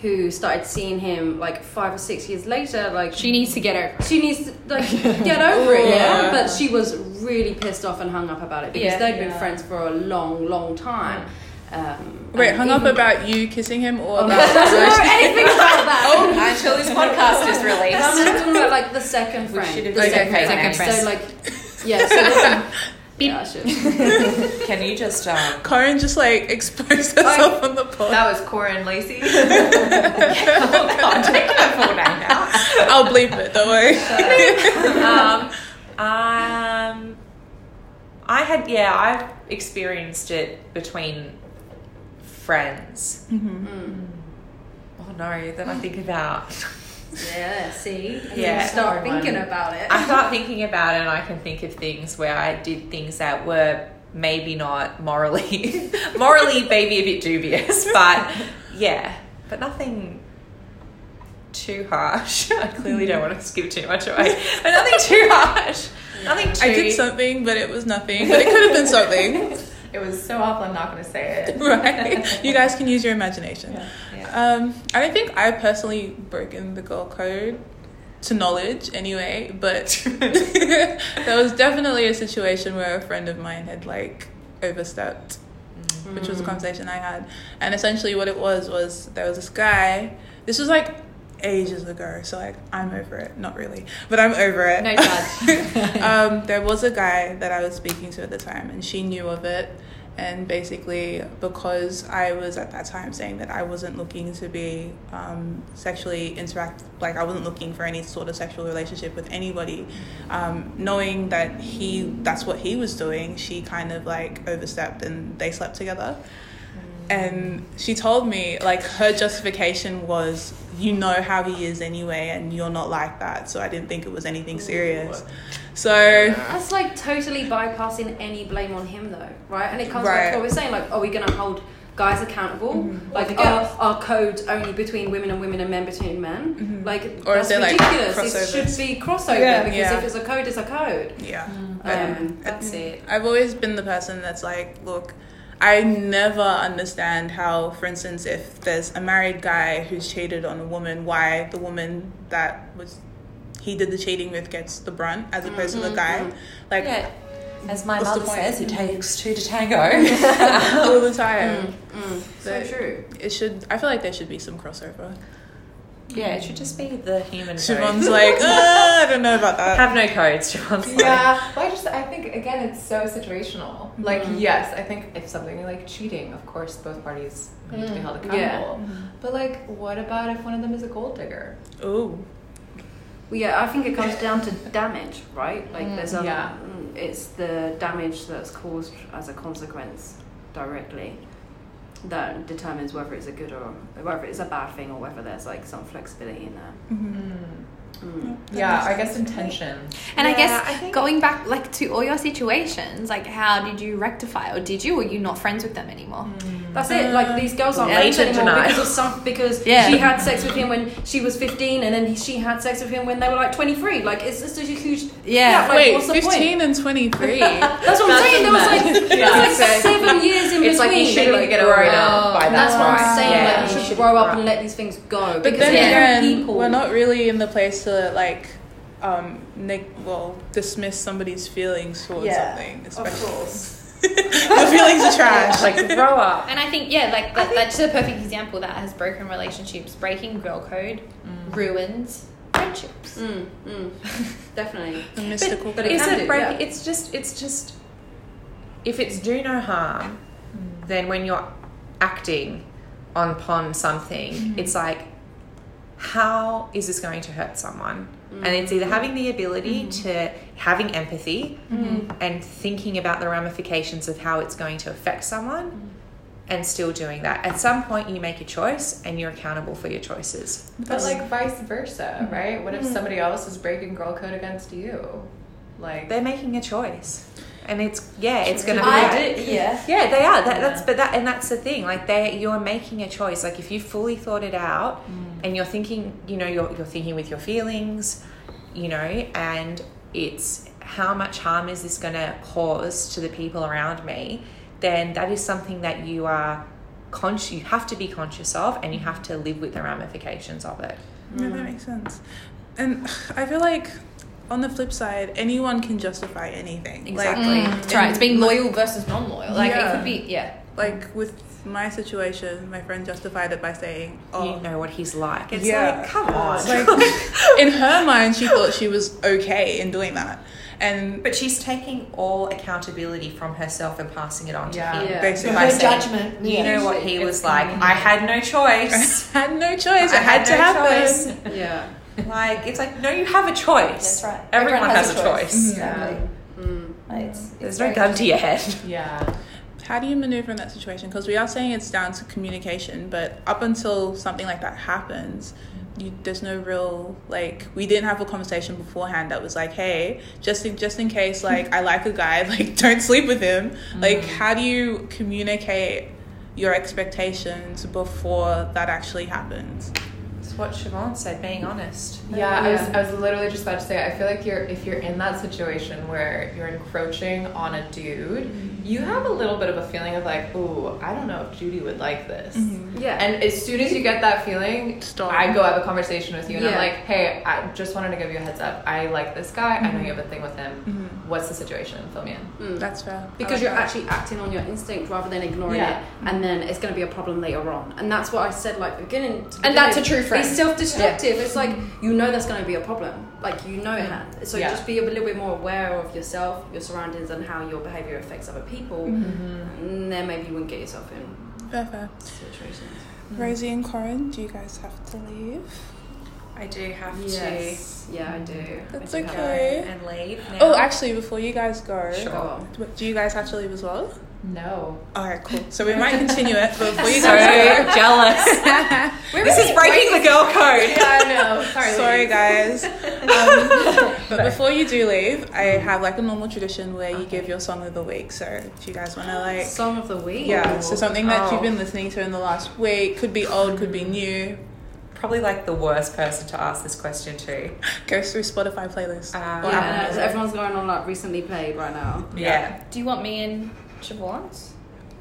who started seeing him like five or six years later, like She needs to get over. it. she needs to like get over it, yeah. Yeah. But she was really pissed off and hung up about it because Yeah. they'd been friends for a long, long time. Um, Wait, hung up about you kissing him or Oh, about no, anything about that. Oh, until this podcast is I'm released. just talking about like the second We friend. should have the said second fake friend. names. So like, yeah. So this, yeah, Can you just um, Corin just like exposed herself on the pod. That was Corin Lacey. oh god, take her full name now. I'll bleep it, don't worry. um, um, I had yeah, I've experienced it between friends. Mm. Oh no, then I think about. Yeah. See. And Yeah. You start Hard one. thinking about it. I start thinking about it, and I can think of things where I did things that were maybe not morally, morally maybe a bit dubious, but yeah, but nothing too harsh. I clearly don't want to give too much away, but nothing too harsh. Nothing too. I did something, but it was nothing. But it could have been something, It was so awful. I'm not going to say it. right? You guys can use your imagination. Yeah. Yeah. Um, I don't think I personally broken the girl code to knowledge anyway, but there was definitely a situation where a friend of mine had like overstepped, which was a conversation I had. And essentially what it was was there was this guy, this was like ages ago, so like I'm over it. Not really, but I'm over it. No judge. um, there was a guy that I was speaking to at the time, and she knew of it. And basically, because I was at that time saying that I wasn't looking to be um, sexually interact, like I wasn't looking for any sort of sexual relationship with anybody, um, knowing that he, that's what he was doing, she kind of like overstepped, and they slept together. And she told me, like, her justification was, you know how he is anyway, and you're not like that. So I didn't think it was anything serious. So, That's like totally bypassing any blame on him, though, right? And it comes back to what we're saying, like, are we going to hold guys accountable? Mm-hmm. Like, Or are, are codes only between women and women and men between men? Mhm. Like, Or that's is there, like, ridiculous. it should be crossover Yeah. because Yeah. if it's a code, it's a code. yeah. Um, That's it. I've always been the person that's like, look, I never understand how, for instance, if there's a married guy who's cheated on a woman, why the woman that was he did the cheating with gets the brunt as opposed to the mm-hmm. guy. Mm-hmm. Like Yeah. As my What's mother says, it takes two to tango. all the time. Mm, mm. so But- true. It should. I feel like there should be some crossover. Yeah, it should just be the human Siobhan's code. like, uh, I don't know about that. Have no codes, Siobhan's like. Yeah, well, I just I think again it's so situational. Like Mhm. yes, I think if something like cheating, of course both parties need to be Mm, held yeah. accountable. But like, what about if one of them is a gold digger? Ooh. Well, yeah, I think it comes down to damage, right? Like, Mm, there's a, yeah. mm, it's the damage that's caused as a consequence directly that determines whether it's a good or whether it's a bad thing or whether there's like some flexibility in there. Mhm. Mm. Yeah, I guess intention. And I guess I think- going back like to all your situations, like how did you rectify or did you or you not friends with them anymore? That's it. Like these girls aren't Latent friends anymore denial. because of some because Yeah. she had sex with him when she was fifteen, and then he, she had sex with him when they were like twenty three. Like it's just a huge Yeah. like, Wait, what's the point? 15 and 23. That's what I'm saying. There was like, there was like seven years in between. It's like between. you shouldn't like, get over it Oh, by that That's what I'm saying. Yeah, like you you should should grow up grow and let these things go. But because then they're again, people. we're not really in the place to like, um, neg- well, dismiss somebody's feelings towards Yeah, something. of Especially. Course. the feelings are trash. Like, grow up. And I think yeah, like that, that's a perfect example that has broken relationships. Breaking girl code mm. ruins friendships. Mm, mm, definitally. the mystical. but it Is it do, break? yeah. It's just. It's just. If it's do no harm, mm. then when you're acting on upon something, mm-hmm. it's like, how is this going to hurt someone? And it's either mm. having the ability mm-hmm. to having empathy mm-hmm. and thinking about the ramifications of how it's going to affect someone mm-hmm. and still doing that. At some point you make a choice and you're accountable for your choices. But like vice versa, mm-hmm. right? What if somebody else is breaking girl code against you? Like They're making a choice. And it's yeah, it's gonna be I did, yeah. Yeah, they are. That, That's but that and that's the thing. Like they, you're making a choice. Like if you fully thought it out, mm. and you're thinking, you know, you're you're thinking with your feelings, you know, and it's how much harm is this going to cause to the people around me? Then that is something that you are conscious. You have to be conscious of, and you have to live with the ramifications of it. Yeah, that makes sense. And I feel like on the flip side, anyone can justify anything. Exactly. Like, That's right. It's being mm. loyal versus non-loyal. Like Yeah. it could be, yeah. Like with my situation, my friend justified it by saying, "Oh, You know what he's like. It's Yeah. like, come on. like in her mind, she thought she was okay in doing that." And But she's taking all accountability from herself and passing it on to Yeah. him. Yeah. basically, By Her saying, judgment. You know what he It's was like? coming. I had no choice. I had no choice. It I had, to no happen. choice. Yeah. Like it's like no, you have a choice. That's right. Everyone, has, a choice. Exactly. Mm. Like, it's, it's There's no very gun to your head. yeah. How do you maneuver in that situation? Because we are saying it's down to communication, but up until something like that happens, you, there's no real like we didn't have a conversation beforehand that was like, hey, just in just in case like I like a guy, like don't sleep with him. Like, mm. how do you communicate your expectations before that actually happens? It's what Siobhan said, being honest. Yeah, I was I was literally just about to say I feel like you're if you're in that situation where you're encroaching on a dude, mm-hmm. you have a little bit of a feeling of like, ooh, I don't know if Judy would like this. Mm-hmm. Yeah. And as soon as you get that feeling, Stop. I go have a conversation with you and I'm like, hey, I just wanted to give you a heads up. I like this guy. I know mm-hmm. you have a thing with him. What's the situation? Fill me in. Mm. That's fair. Because like you're that. actually acting on your instinct rather than ignoring Yeah. it and then it's going to be a problem later on and that's what i said like beginning to And that's a true friend. It's self-destructive it's like you know that's going to be a problem like you know it so Yeah. just be a little bit more aware of yourself your surroundings and how your behavior affects other people and then maybe you wouldn't get yourself in fair, fair. situations mm-hmm. Rosie and Corin, do you guys have to leave? I do have yes yeah i do That's I do have- okay. to and leave oh, now. Oh, actually, before you guys go, Sure. Do you guys have to leave as well? No. All right, cool. So we might continue it, but before you so guys go, jealous. this is breaking the girl code. Yeah, I know. Sorry. Sorry, guys. Um, but before you do leave, I have like a normal tradition where you give your song of the week. So, do you guys want to like, song of the week yeah, so something that Oh. you've been listening to in the last week could be old, could be new. Probably like the worst person to ask this question to. Go through Spotify playlist. Uh, or yeah, Apple so everyone's going on like recently played right now Yeah. Do you want me and Siobhan's?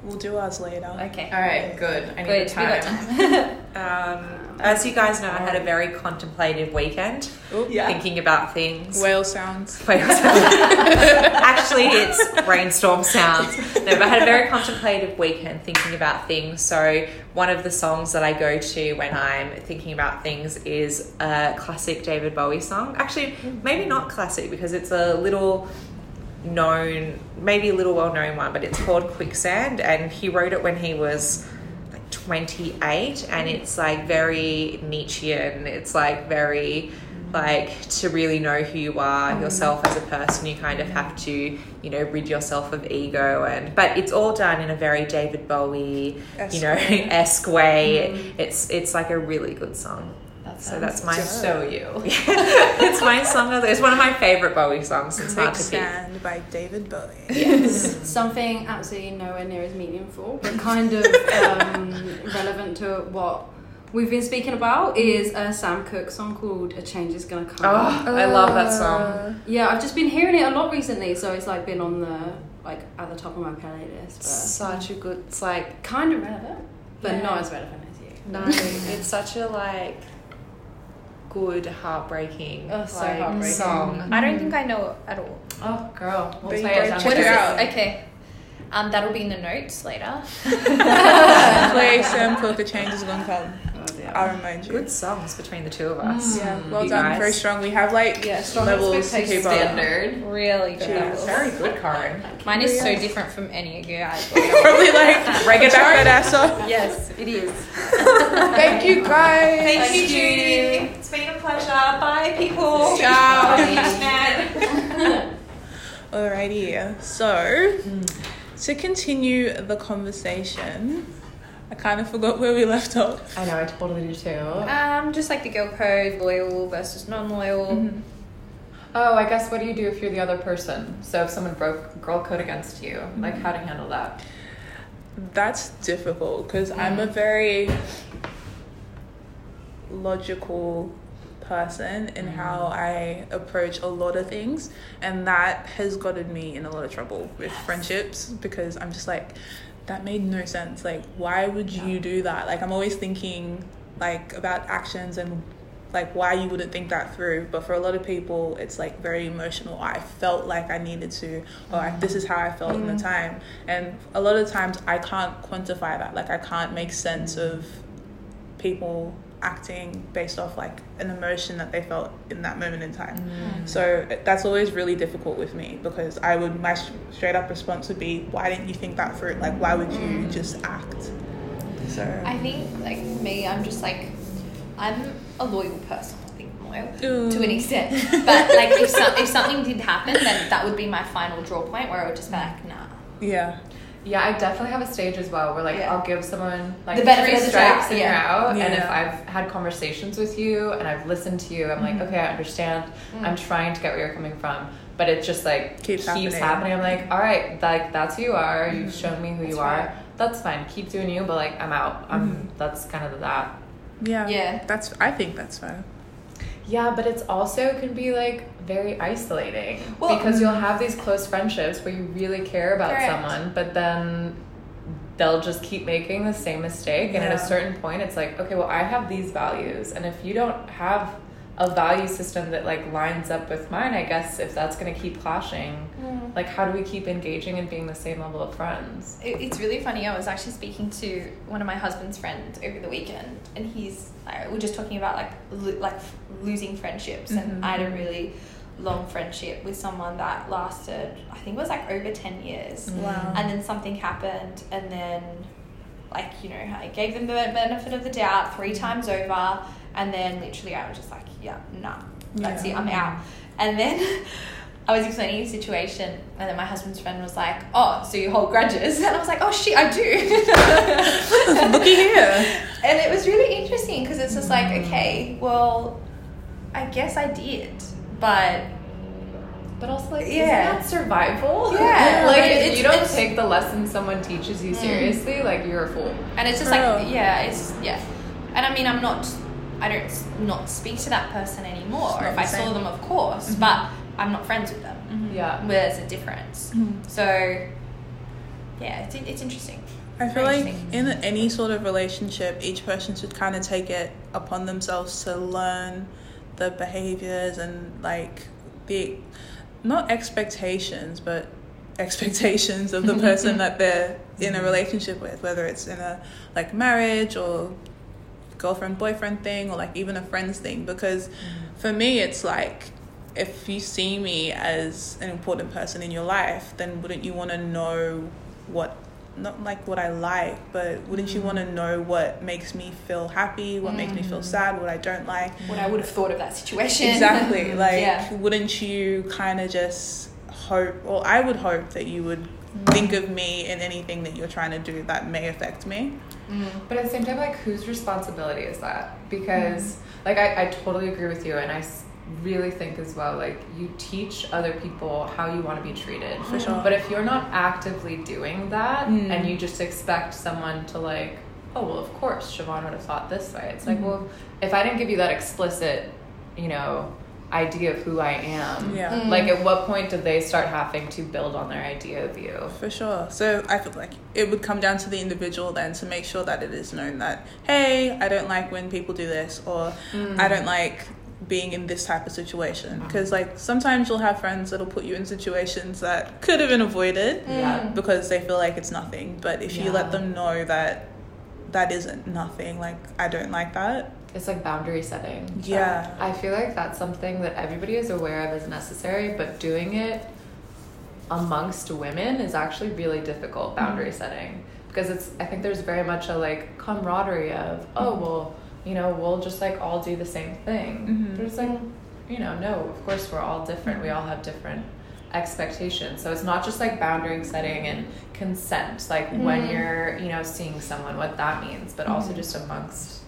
We'll do ours later. Okay. All right, good. I need Good. the We got time. time. Um, as you guys know, I had a very contemplative weekend, Oop. thinking about things. Whale sounds. Wait, Actually, it's brainstorm sounds. No, but I had a very contemplative weekend thinking about things. So, one of the songs that I go to when I'm thinking about things is a classic David Bowie song. Actually, maybe not classic because it's a little known, maybe a little well known one, but it's called Quicksand, and he wrote it when he was like 28, and it's like very Nietzschean. It's like very like to really know who you are mm-hmm. yourself as a person you kind of have to you know rid yourself of ego and but it's all done in a very david bowie Esque you know esque way. Mm-hmm. It's it's like a really good song That so that's my so you. it's my song of the, it's one of my favorite bowie songs it's hard to pick Quicksand by David Bowie. yes something absolutely nowhere near as meaningful, but kind of um, relevant to what we've been speaking about is a Sam Cooke song called "A Change Is Gonna Come." oh i love that song Yeah, I've just been hearing it a lot recently, so it's like been on the like at the top of my playlist, but such a good it's like kind of relevant, but Yeah. not as relevant as you. no it's such a like good heartbreaking Oh, so like, heartbreaking. song I don't think I know it at all. Oh, girl. We'll play it check it out. Okay. Um, that'll be in the notes later. Play some poker changes gonna come. I'll remind you. Good songs between the two of us. Mm. Yeah, well You done. guys. Very strong. We have like Yeah, strong levels to expectations. keep up. Standard. really good. Cheers. levels. Very good card. Mine is so different from any of you guys. Probably like break it back that yes, it is. Thank you guys. Thank you, Judy. It's been a pleasure. Bye, people. Ciao. Bye. Alrighty, so to continue the conversation, I kind of forgot where we left off. I know, I totally do too. Um, just like the girl code, loyal versus non-loyal. Mm-hmm. Oh, I guess what do you do if you're the other person? So if someone broke girl code against you, mm-hmm. like how to handle that? That's difficult because I'm a mm. very logical person in mm-hmm. how I approach a lot of things, and that has gotten me in a lot of trouble with friendships because I'm just like, that made no sense. Like, why would you do that? Like, I'm always thinking like about actions and like why you wouldn't think that through. But for a lot of people it's like very emotional. I felt like i needed to or like this is how i felt in the mm. time. And a lot of times i can't quantify that. Like i can't make sense of people acting based off like an emotion that they felt in that moment in time mm. so that's always really difficult with me because i would my straight up response would be why didn't you think that through like why would you mm. just act so I think like me, I'm just like I'm a loyal person. I think loyal Ooh. to an extent, but like if some, if something did happen, then that would be my final draw point where I would just be like, nah. yeah Yeah, I definitely have a stage as well where like Yeah. I'll give someone like The benefit three of the strikes doubt, and yeah. you're out. And if I've had conversations with you and I've listened to you, I'm Mm-hmm. like, okay, I understand. Mm. I'm trying to get where you're coming from. But it just like Keeps happening. happening. I'm like, all right, like that's who you are. You've mm-hmm. shown me who you That's are. right. That's fine. Keep doing you, but like I'm out. I'm mm-hmm. that's kind of that. yeah Yeah. that's i think that's fair Yeah, but it's also can be like very isolating Well- because mm. you'll have these close friendships where you really care about Correct. someone, but then they'll just keep making the same mistake. And at a certain point, it's like, okay, well, I have these values, and if you don't have a value system that like lines up with mine, I guess if that's gonna keep clashing, mm. like how do we keep engaging and being the same level of friends? It, it's really funny. I was actually speaking to one of my husband's friends over the weekend, and he's like, we're just talking about like lo- like losing friendships, and I had a mm-hmm. really long friendship with someone that lasted, I think it was like over ten years, mm. wow. And then something happened, and then like you know I gave them the benefit of the doubt three mm. times over, and then literally I was just like, yeah, nah, that's Yeah. it, I'm out, and then. I was explaining the situation, and then my husband's friend was like, "Oh, so you hold grudges?" And I was like, "Oh shit, I do." looky here and it was really interesting because it's just like, okay, well, I guess I did, but But also, like, Yeah. isn't that survival? Yeah, like, like, if it's- you don't take the lessons someone teaches you Mm. seriously, like, you're a fool. and it's just For like, real. yeah, it's yeah, and I mean, I'm not, I don't not speak to that person anymore. If I same. saw them, of course, but I'm not friends with them. Yeah. There's a difference. Mm-hmm. So, yeah, it's it's interesting. I feel like in any sort of relationship, each person should kind of take it upon themselves to learn the behaviors and like the not expectations, but expectations of the person that they're in a relationship with, whether it's in a like marriage or girlfriend boyfriend thing or like even a friends thing. Because for me, it's like if you see me as an important person in your life, then wouldn't you want to know what not like what I like, but wouldn't you want to mm. know what makes me feel happy, what makes me feel mm. sad, what I don't like? What I would have thought of that situation. Exactly. Like, Yeah. wouldn't you kind of just hope, or I would hope that you would think of me in anything that you're trying to do that may affect me. But at the same time, like, whose responsibility is that? Because, like, I, I totally agree with you, and I really think as well, like, you teach other people how you want to be treated. For sure. But if you're not actively doing that, Mm. and you just expect someone to, like, oh, well, of course, Siobhan would have thought this way. It's like, Mhm. well, if I didn't give you that explicit, you know, idea of who I am, Yeah. Mm. like, at what point do they start having to build on their idea of you? For sure. So I feel like it would come down to the individual then to make sure that it is known that, hey, I don't like when people do this, or mm. I don't like being in this type of situation uh-huh. because like sometimes you'll have friends that'll put you in situations that could have been avoided Yeah. Mm. because they feel like it's nothing but if you let them know that that isn't nothing like i don't like that It's like boundary setting. yeah. I feel like that's something that everybody is aware of as necessary, but doing it amongst women is actually really difficult boundary setting. Because it's I think there's very much a like camaraderie of oh well you know we'll just like all do the same thing. Mhm. but it's like you know no of course we're all different. We all have different expectations. So it's not just like boundary setting and consent like when Mhm. you're you know seeing someone what that means but also just amongst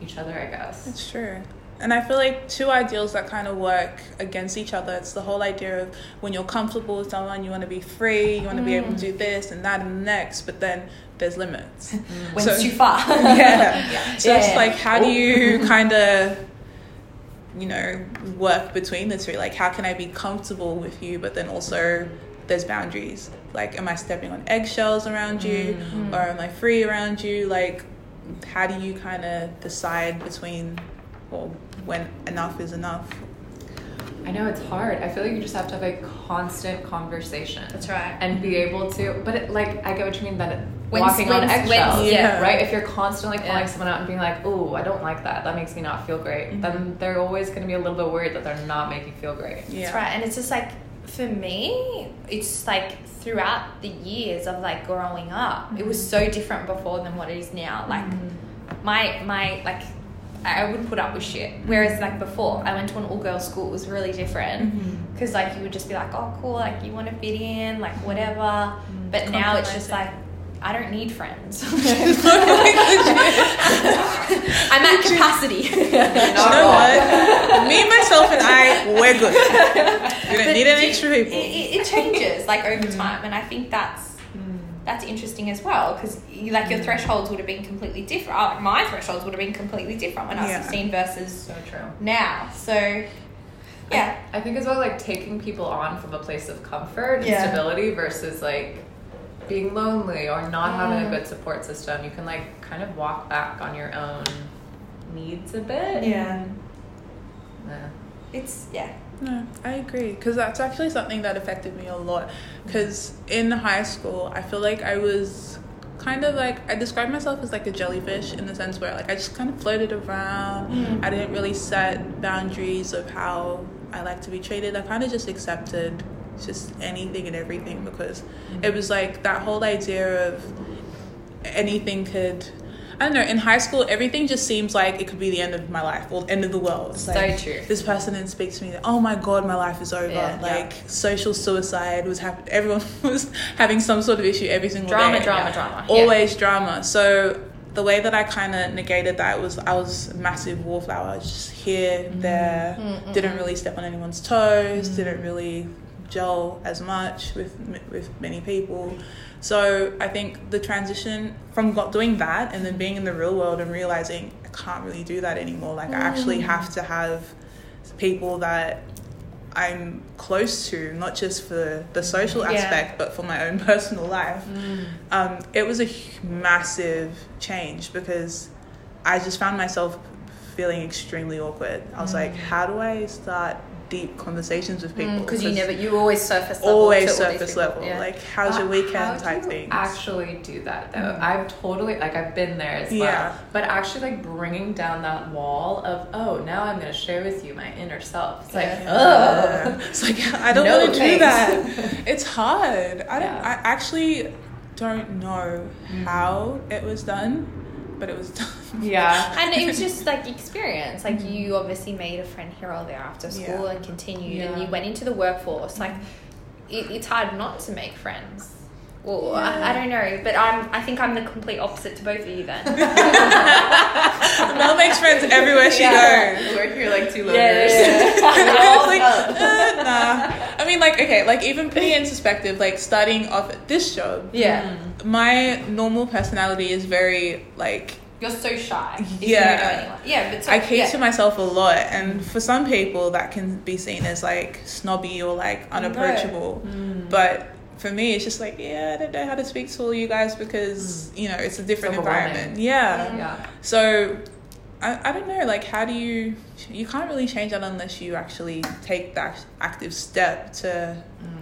each other I guess It's true. And I feel like two ideals that kind of work against each other. It's the whole idea of when you're comfortable with someone, you want to be free, you want to be able to do this and that and the next, but then there's limits. When So- it's too far. yeah. So it's like, how do you kind of, you know, work between the two? Like, how can I be comfortable with you, but then also there's boundaries? Like, am I stepping on eggshells around you, Mm. or am I free around you? Like, how do you kind of decide between, well, when enough is enough? I know it's hard. I feel like you just have to have a constant conversation. That's right. And be able to, but it, like I get what you mean. That it, When's- walking on eggshells, when's- yeah. right? If you're constantly calling Yeah. someone out and being like, "Oh, I don't like that. That makes me not feel great," Mhm. then they're always going to be a little bit worried that they're not making you feel great. Yeah. That's right. And it's just like for me, it's like throughout the years of like growing up, it was so different before than what it is now. Like mm-hmm. my my like I wouldn't put up with shit. Whereas like before, I went to an all girls school. It was really different mm-hmm. because like you would just be like, oh cool, like you want to fit in, like whatever. Mm-hmm. But now it's just like. I don't need friends. I'm at capacity. you know what? Me, myself, and I, we're good. We don't But need any do- extra people. It, it, it changes like over mm. time, and I think that's mm. that's interesting as well because like your mm. thresholds would have been completely different. uh, Like my thresholds would have been completely different when I was Yeah. sixteen versus So true. now. So yeah, I think as well, like taking people on from a place of comfort and Yeah. stability versus like being lonely or not having a good support system. You can like kind of walk back on your own needs a bit. yeah, Yeah. it's yeah. No, I agree because that's actually something that affected me a lot. Because in high school, I feel like I was kind of like I describe myself as like a jellyfish in the sense where like I just kind of floated around. Mm. I didn't really set boundaries of how I like to be treated. I kind of just accepted just anything and everything because it was like that whole idea of anything could. I don't know. In high school, everything just seems like it could be the end of my life or end of the world. It's So like, true. this person didn't speak to me. Oh my god, my life is over. Yeah. like social suicide was happening. Everyone was having some sort of issue every single Drama, day. drama, drama. Yeah. Always drama. So the way that I kind of negated that was I was a massive wallflower. Just here, there. Mm, Didn't really step on anyone's toes. Didn't really gel as much with with many people. So I think the transition from got doing that and then being in the real world and realizing I can't really do that anymore. Like I actually have to have people that I'm close to, not just for the social Yeah. aspect, but for my own personal life. Mm. Um, it was a massive change because I just found myself feeling extremely awkward. I was like, how do I start deep conversations with people? Because Mm, you never, you always surface level. always to surface level. Yeah. Like, how's your weekend type things. Actually, do that though. Mhm. I've totally like I've been there as well. Yeah. But actually, like bringing down that wall of oh, now I'm gonna share with you my inner self. It's like Yeah. oh, It's like I don't No want to do that. It's hard. I don't. I actually don't know how it was done, but it was done. yeah. and it was just like experience. Like you obviously made a friend here or there after school Mm-hmm. Yeah. and continued, and you went into the workforce. Like it, it's hard not to make friends. Well, I, I don't know, but I'm. I think I'm the complete opposite to both of you then. Mel makes friends everywhere she Yeah. goes. We're here like two Yeah, loners. Like, uh, nah. I mean, like, okay, like even putting it in perspective, like starting off at this job, yeah, my normal personality is very like you're so shy. Yeah. don't know anyone. yeah, but so, I keep yeah. to myself a lot, and for some people that can be seen as like snobby or like unapproachable. But for me, it's just like, yeah, I don't know how to speak to all you guys because mm. you know it's a different overwhelming. environment. Yeah. Yeah. So I, I don't know like how do you you can't really change that unless you actually take that active step to mm.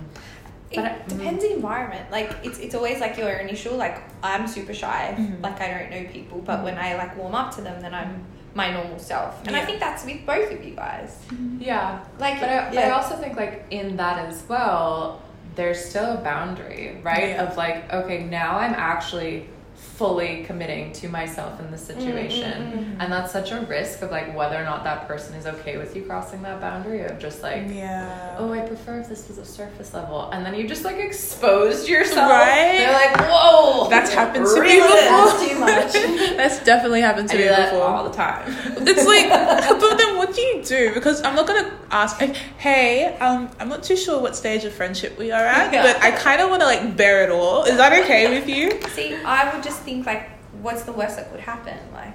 It But I- depends the environment. Like it's it's always like your initial like I'm super shy. Mhm. Like I don't know people, but when mm-hmm. I like warm up to them, then I'm my normal self. And I think that's with both of you guys. Mm-hmm. Yeah. Like But I, but I also think like in that as well, there's still a boundary, right? Yeah. Of like, okay, now I'm actually fully committing to myself in this situation. mm, And that's such a risk of like whether or not that person is okay with you crossing that boundary of just like yeah Oh, I prefer if this was a surface level, and then you just like exposed yourself. Right? They're like, whoa, That's happened to me before. That's too much. that's definitely happened I to do me before all the time. it's like but then what do you do because i'm not gonna ask like, hey um i'm not too sure what stage of friendship we are at Yeah. but i kind of want to like bear it all is that okay with you See, I would just think like, what's the worst that could happen? Like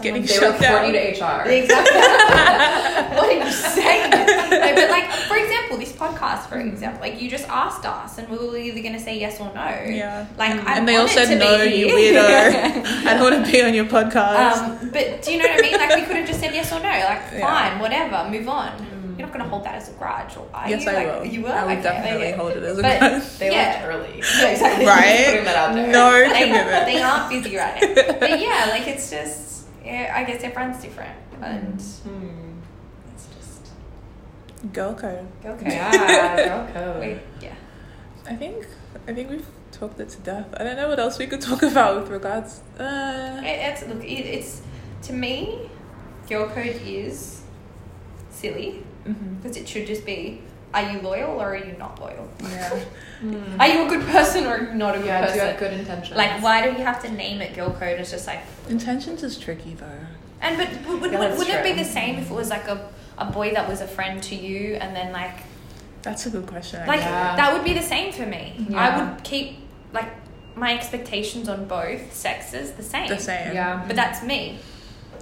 Getting They shut down. you to HR. Exactly. what are you saying? No, but like, for example, this podcast, for example, like you just asked us, and we were either going to say yes or no. yeah Like, I'm and they all honoured said to be no you here." weirdo i don't want to be on your podcast Um, but do you know what I mean? Like, we could have just said yes or no. Like, Yeah. fine, whatever, move on. You're not going to hold that as a grudge, or are yes you? i like, will You will. i will Okay, definitely okay. hold it as a But- grudge They Yeah. left early. Yeah, exactly. right putting that out there. no They, commitment they aren't busy right now. But yeah, like it's just, yeah, I guess everyone's different, and Hmm. it's just girl code okay. Yeah, girl code. Wait, yeah. i think i think we've talked it to death i don't know what else we could talk about with regards uh It, it's look, it, it's to me, girl code is silly mhm. because it should just be: Are you loyal or are you not loyal? yeah Hmm. Are you a good person or you not a good Yeah, do person? you have good intentions? Like, why do we have to name it girl code? It's just like, intentions is tricky though and but would, would, Yeah, would, that's wouldn't it be the same if it was like a, a boy that was a friend to you and then like that's a good question like Yeah. that would be the same for me. I would keep like my expectations on both sexes the same. the same Yeah. But that's me.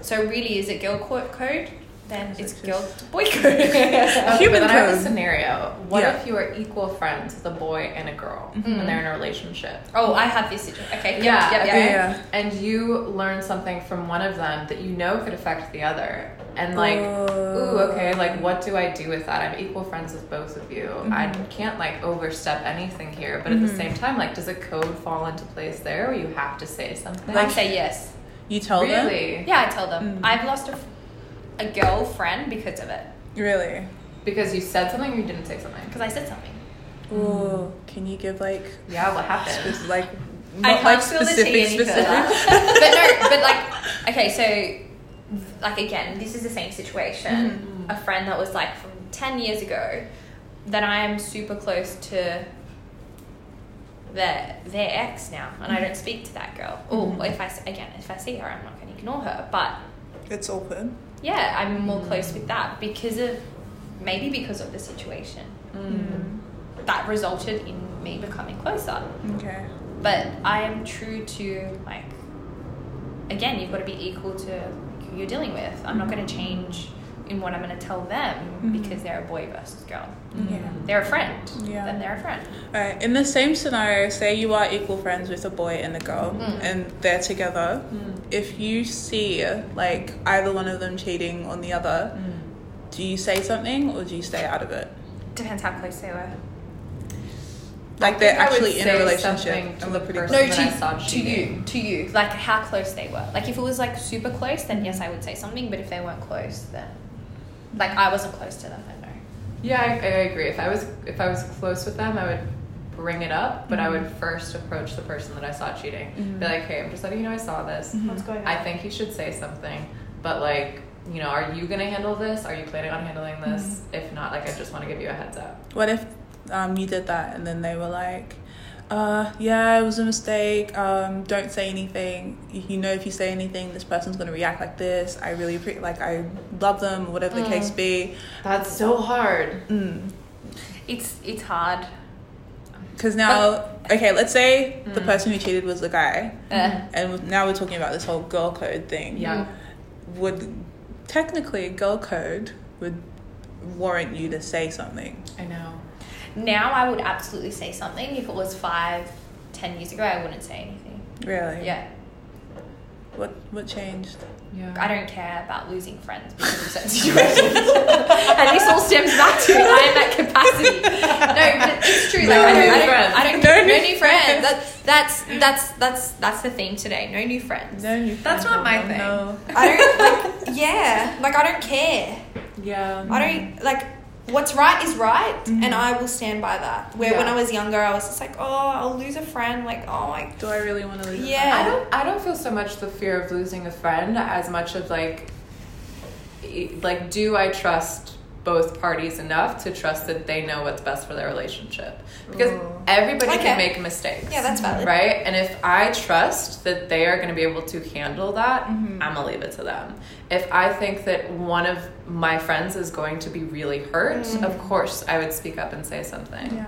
So really, is it girl co- code? Then it's It's girl boy code. Okay, Human but I have a code. scenario. What Yeah. if you are equal friends with a boy and a girl, Mhm. and they're in a relationship? oh, I have this situation. Okay. Yeah. Yeah, Yep. Yep. okay. Yeah. And you learn something from one of them that you know could affect the other, and like, ooh, okay, like what do I do with that? I'm equal friends with both of you. I Mhm. can't like overstep anything here, but at the Mhm. same time, like, does a code fall into place there, or you have to say something? I say yes. You tell them? Yeah, I tell them. Mm. I've lost a, a girlfriend because of it. Really? Because you said something or you didn't say something? Because I said something. Ooh, can you give like Yeah, what happened? spec- like I can't like spill the tea specific any specific? further. but no, but like, okay, so, like again, this is the same situation. A friend that was like from 10 years ago that I am super close to their, their ex now, and I don't speak to that girl. Or Mhm. if I again, if I see her, I'm not going to ignore her. But It's open. Yeah, I'm more close with that because of, maybe because of the situation. Mm. That resulted in me becoming closer. Okay. but I am true to like again you've got to be equal to who you're dealing with I'm not going to change in what I'm going to tell them Mhm. because they're a boy versus girl Yeah. they're a friend Yeah. then they're a friend Alright, in the same scenario, say you are equal friends with a boy and a girl Mm. and they're together. Mm. If you see like either one of them cheating on the other, Mm. do you say something or do you stay out of it? depends how close they were Like they're think I would actually in a relationship and the they're pretty person. no that to, to you to you like how close they were like if it was like super close then yes I would say something but if they weren't close then like I wasn't close to them then no Yeah, I, I agree. If I was if I was close with them, I would bring it up, but I would first approach the person that I saw cheating. Mhm. Be like, hey, I'm just letting you know I saw this. Mhm. what's going on I think you should say something, but like, you know, are you gonna handle this? Are you planning on handling this? If not, like, I just want to give you a heads up. What if um, you did that and then they were like, uh, yeah, it was a mistake. Um, don't say anything. You you know, if you say anything, this person's gonna react like this. I really pre- like. I love them, or whatever the Mm. case be. That's so hard. Mm. it's it's hard Because now, okay, let's say the Mm. person who cheated was the guy, uh, and now we're talking about this whole girl code thing. Yeah. Would technically a girl code would warrant you to say something? I know. Now I would absolutely say something if it was five ten years ago I wouldn't say anything Really? yeah What what changed? Yeah. I don't care about losing friends because of certain situations. and this all stems back to I am at capacity. No, but it's true. Like I don't, I don't, I don't, No no, new new friends. That, that's that's that's that's the theme today. No new friends. No, you That's not my no, thing. No. I don't like. Yeah, like I don't care. Yeah. I don't like. What's right is right, and mm-hmm. I will stand by that. Where when I was younger, I was just like, oh, I'll lose a friend. Like, oh my, Do I really want to lose? a Yeah. I don't. I don't feel so much the fear of losing a friend as much of like, like, do I trust both parties enough to trust that they know what's best for their relationship? Because Ooh. everybody Okay. can make mistakes. Yeah, that's valid. Right, and if I trust that they are going to be able to handle that, Mhm. I'm gonna leave it to them. If I think that one of my friends is going to be really hurt, of course I would speak up and say something. Yeah,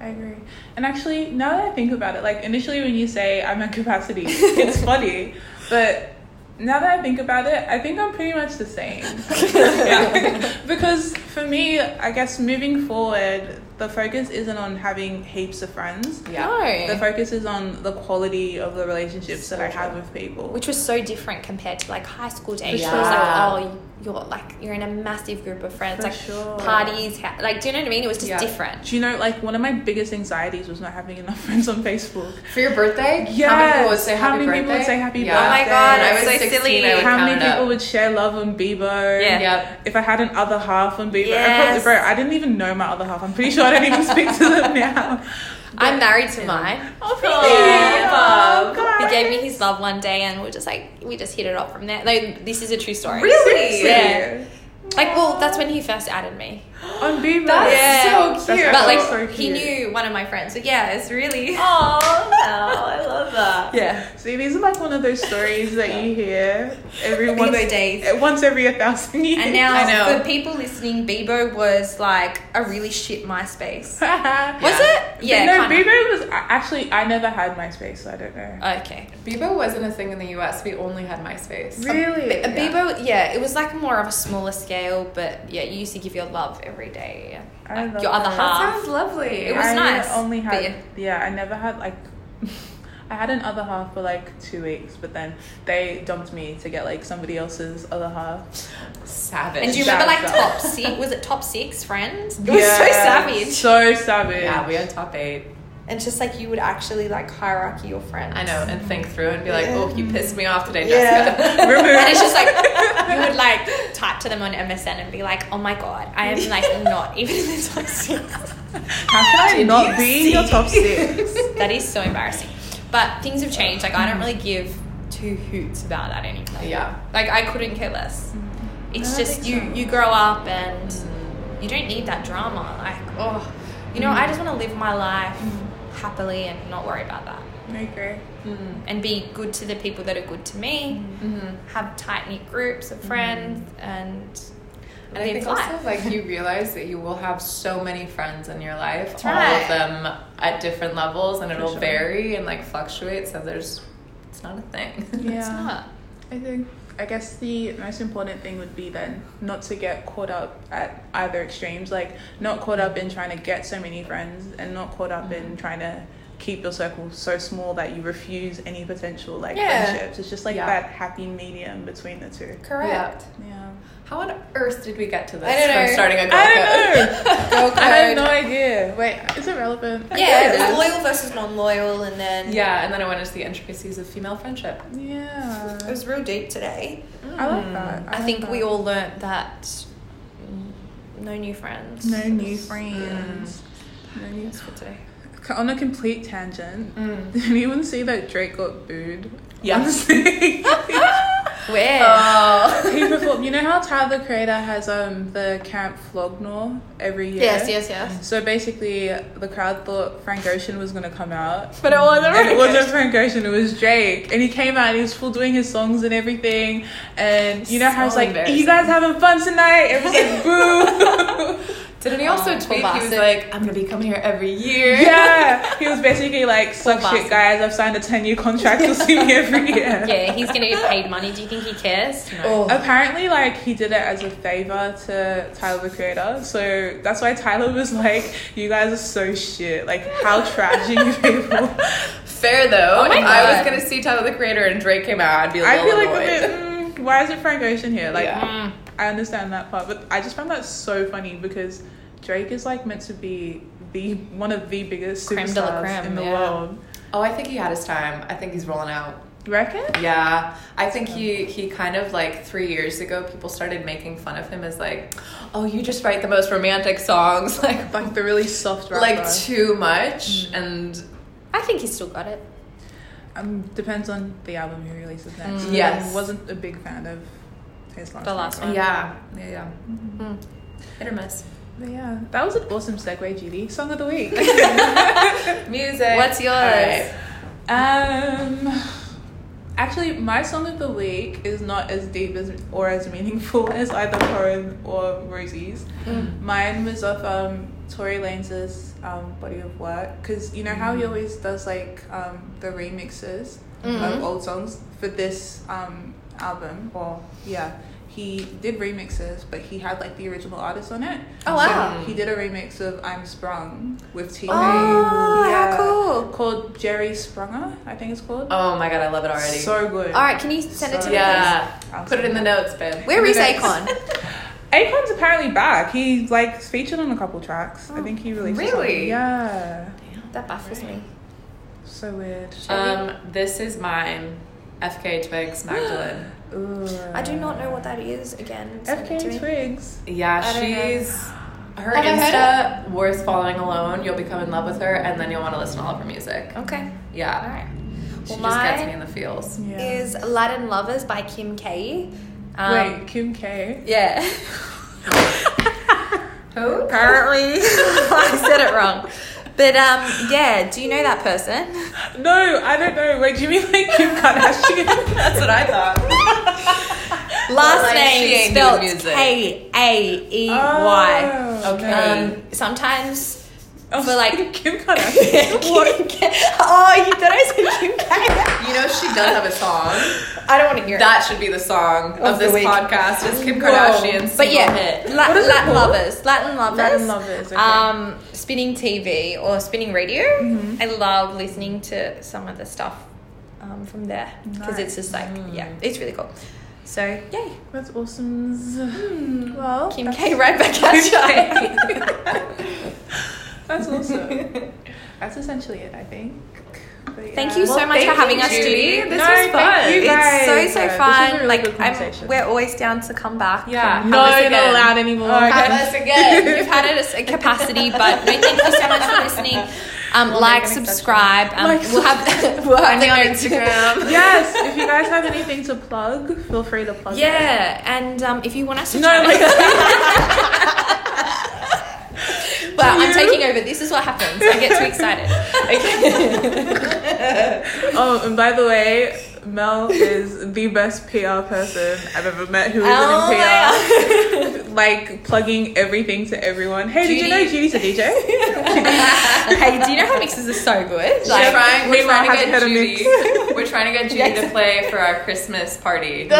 I agree. And actually, now that I think about it, like initially when you say I'm at capacity, it's funny, but now that I think about it, I think I'm pretty much the same. Yeah. because for me, I guess moving forward, the focus isn't on having heaps of friends. Yeah. The focus is on the quality of the relationships that I have with people. which was so different compared to like high school days. For It was like, oh, you're like you're in a massive group of friends, For like sure. parties, ha- like do you know what I mean? It was just Yeah. different. Do you know, like one of my biggest anxieties was not having enough friends on Facebook. For your birthday, Yes. how many people would say How happy many birthday? people would say happy yeah. Oh my? God, I was so 16, silly. I would How many it people up. would share love on Bebo? Yeah. Yep. If I had an other half on Bebo, I Yes. probably, bro, I didn't even know my other half. I'm pretty sure I don't even speak to them now. I'm married to mine. Oh, Aw, really? Oh, He gave me his love one day, and we're just like we just hit it off from there. No, this is a true story. Really? Yeah. Like, well, that's when he first added me. On Bebo. That's Yeah. so cute. But like, so cute. he knew one of my friends. So yeah, it's really. Oh, I love that. Yeah. See, these are like one of those stories that you hear every Bebo once, days. Eh, once every a thousand years. And now, I know. for people listening, Bebo was like a really shit MySpace. Was yeah. it? Yeah. no, kinda. Bebo was actually. I never had MySpace, so I don't know. Okay. Bebo wasn't a thing in the US. We only had MySpace. Really? A Bebo, yeah, it was like more of a smaller scale, but yeah, you used to give your love every day. I Like, love your other that. That half. sounds lovely. It was I nice, Only but had yeah. yeah. I never had like. I had an other half for like two weeks, but then they dumped me to get like somebody else's other half. savage. And do you remember like That's top six? Was it top six friends? It was so savage. So savage. Yeah, we had top eight. And just like you would actually like hierarchy your friends. I know, and think through and be like, oh, you pissed me off today, Yeah. Jessica. and it's just like you would like type to them on MSN and be like, "Oh my god, I am like not even in the top six. How can I not be in your top six? That is so embarrassing. But things have changed. Like I don't really give two hoots about that anymore. Yeah. Like I couldn't care less. Mm-hmm. It's I just you so. you grow up and you don't need that drama. Like oh, you know, I mm-hmm. just want to live my life mm-hmm. Happily and not worry about that. I agree. And be good to the people that are good to me. Mm-hmm. Have tight knit groups of friends and And I think life. also like you realize that you will have so many friends in your life, That's all right. of them at different levels, and For it'll sure. vary and like fluctuate. So there's, it's not a thing. Yeah. it's not. I think I guess the most important thing would be then not to get caught up at either extremes, like not caught up in trying to get so many friends and not caught up in mm-hmm. trying to keep your circle so small that you refuse any potential like Yeah. friendships. It's just like Yeah. that happy medium between the two. Correct. Yeah. How on earth did we get to this I don't from know. starting a girl I don't know. Girl code. I have no idea. Wait, is it relevant? I Yeah, there's loyal versus non-loyal, and then Yeah, and then I went into the intricacies of female friendship. Yeah. it was real deep today. I like that. I, like think that. we all learnt that mm, no new friends. no new friends. No new for today. on a complete tangent. Mm. Did anyone see that Drake got booed? Yeah. He Where? Oh. performed. You know how Tyler the Creator has um the Camp Flog Gnaw every year. yes, yes, yes. So basically, the crowd thought Frank Ocean was gonna come out, But it wasn't. and it wasn't Frank Ocean. It was Drake, and he came out. and He was full doing his songs and everything. And you know how it's So like, "You guys having fun tonight?" Everyone's like, "Boo!" Didn't he also Oh, tweet? poor He was like, "I'm gonna be coming here every year." Yeah, he was basically like, "Suck shit, guys! I've signed a ten-year contract. You'll see me every year." Yeah, he's gonna get paid money. Do you think he cares? No. Oh. Apparently, like he did it as a favor to Tyler the Creator, so that's why Tyler was like, "You guys are so shit. Like, how trash are you people?" Fair though. Oh I was gonna see Tyler the Creator and Drake came out, I'd be a I little feel like annoyed. bit. Mm, why isn't Frank Ocean here? Like, Yeah. Mm. I understand that part, but I just found that so funny because Drake is like meant to be the one of the biggest Creme de la superstars creme, in the yeah. world. Oh, I think he had his time. I think he's rolling out. You reckon? Yeah, I think he he kind of like three years ago, people started making fun of him as like, oh, you just write the most romantic songs, like Like the really soft rap. like too much, and I think he's still got it. um, depends on the album he releases next. Mm. Yes. I wasn't a big fan of his last. The last one. yeah, yeah, yeah, Mm. hit or miss. But yeah, that was an awesome segue, Judy. Song of the week. Music. What's yours? All right. Um, actually, my song of the week is not as deep as or as meaningful as either Corin or Rosie's. Mm. Mine was of um, Tory Lanez's um, body of work because you know how he always does like um, the remixes Mhm. of old songs for this um, album. Or yeah, he did remixes, but he had like the original artist on it. Oh, wow. So he did a remix of "I'm Sprung" with T. Oh, how cool. Called Jerry Sprunger, I think it's called. Oh my god, I love it already. So good. All right, can you send it to So- me? yeah, I'll put it in the notes, babe. Where is. Akon? Akon's apparently back. He's like featured on a couple tracks. I think he released. Really? Yeah. That baffles me. So weird. Um, this is mine. FKA Twigs Magdalene. Ooh. I do not know what that is. Again, send FKA. Twigs. Yeah, I she's her Have I heard Insta worth following alone. You'll become in love with her, and then you'll want to listen to all of her music. Okay. Yeah, right. she Well, just gets me in the feels. Yeah. Is Latin Lovers by Kim K. Um, Wait, Kim K. Yeah. Who? Apparently, I said it wrong. But um, yeah. Do you know that person? No, I don't know. Wait, do you mean like Kim Kardashian? That's what I thought. Last like, name ain't spelled. K A E Y. Oh, Okay. Um, sometimes Oh, for like Kim Kardashian. Kim Oh, you thought I said Kim K? You know she does have a song. I don't want to hear it. That should be the song of, Of this week. podcast. Is Kim Whoa. Kardashian's it. But yeah, hit. La- What is Latin called? lovers, Latin lovers, Latin Lovers, okay. um, spinning TV or spinning radio. Mm-hmm. I love listening to some of the stuff um, from there because it's just like yeah, it's really cool. So yay, That's awesome. Well, Kim K right back at you. That's awesome. That's essentially it, I think. But Thank you so Well, much for having you, us, Judy. Judy. This No, was thank fun. you guys. It's so so Yeah, this was a fun. really like I'm, we're always down to come back. Yeah. No, you're not allowed anymore. Have okay? us again. You've had it a capacity, but no, thank you so much for listening. Um, We'll like, make an exception. subscribe. Um, Like, we'll have we'll have Find me on Instagram. yes, if you guys have anything to plug, feel free to plug it. Yeah, and um, if you want us to, No, try- like well, I'm taking over. This is what happens. I get too excited. Okay. Oh, and by the way, Mel is the best PR person I've ever met who isn't Oh in PR. like plugging everything to everyone. Hey, did you know Judy's a DJ? hey, do you know how mixes are so good? We're Like, trying, we're trying to get Judy. We're trying to get Judy Yes. to play for our Christmas party. So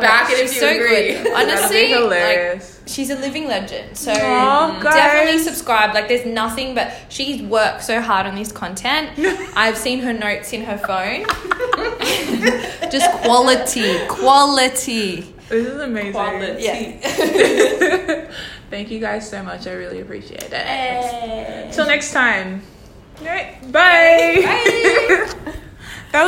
back it if you so agree. good. Honestly, like. She's a living legend. So guys. definitely subscribe. Like there's nothing but she's worked so hard on this content. I've seen her notes in her phone. Just quality, quality. this is amazing. Quality. Yeah. Thank you guys so much. I really appreciate it. Hey. Till next time. All right. Bye. Bye.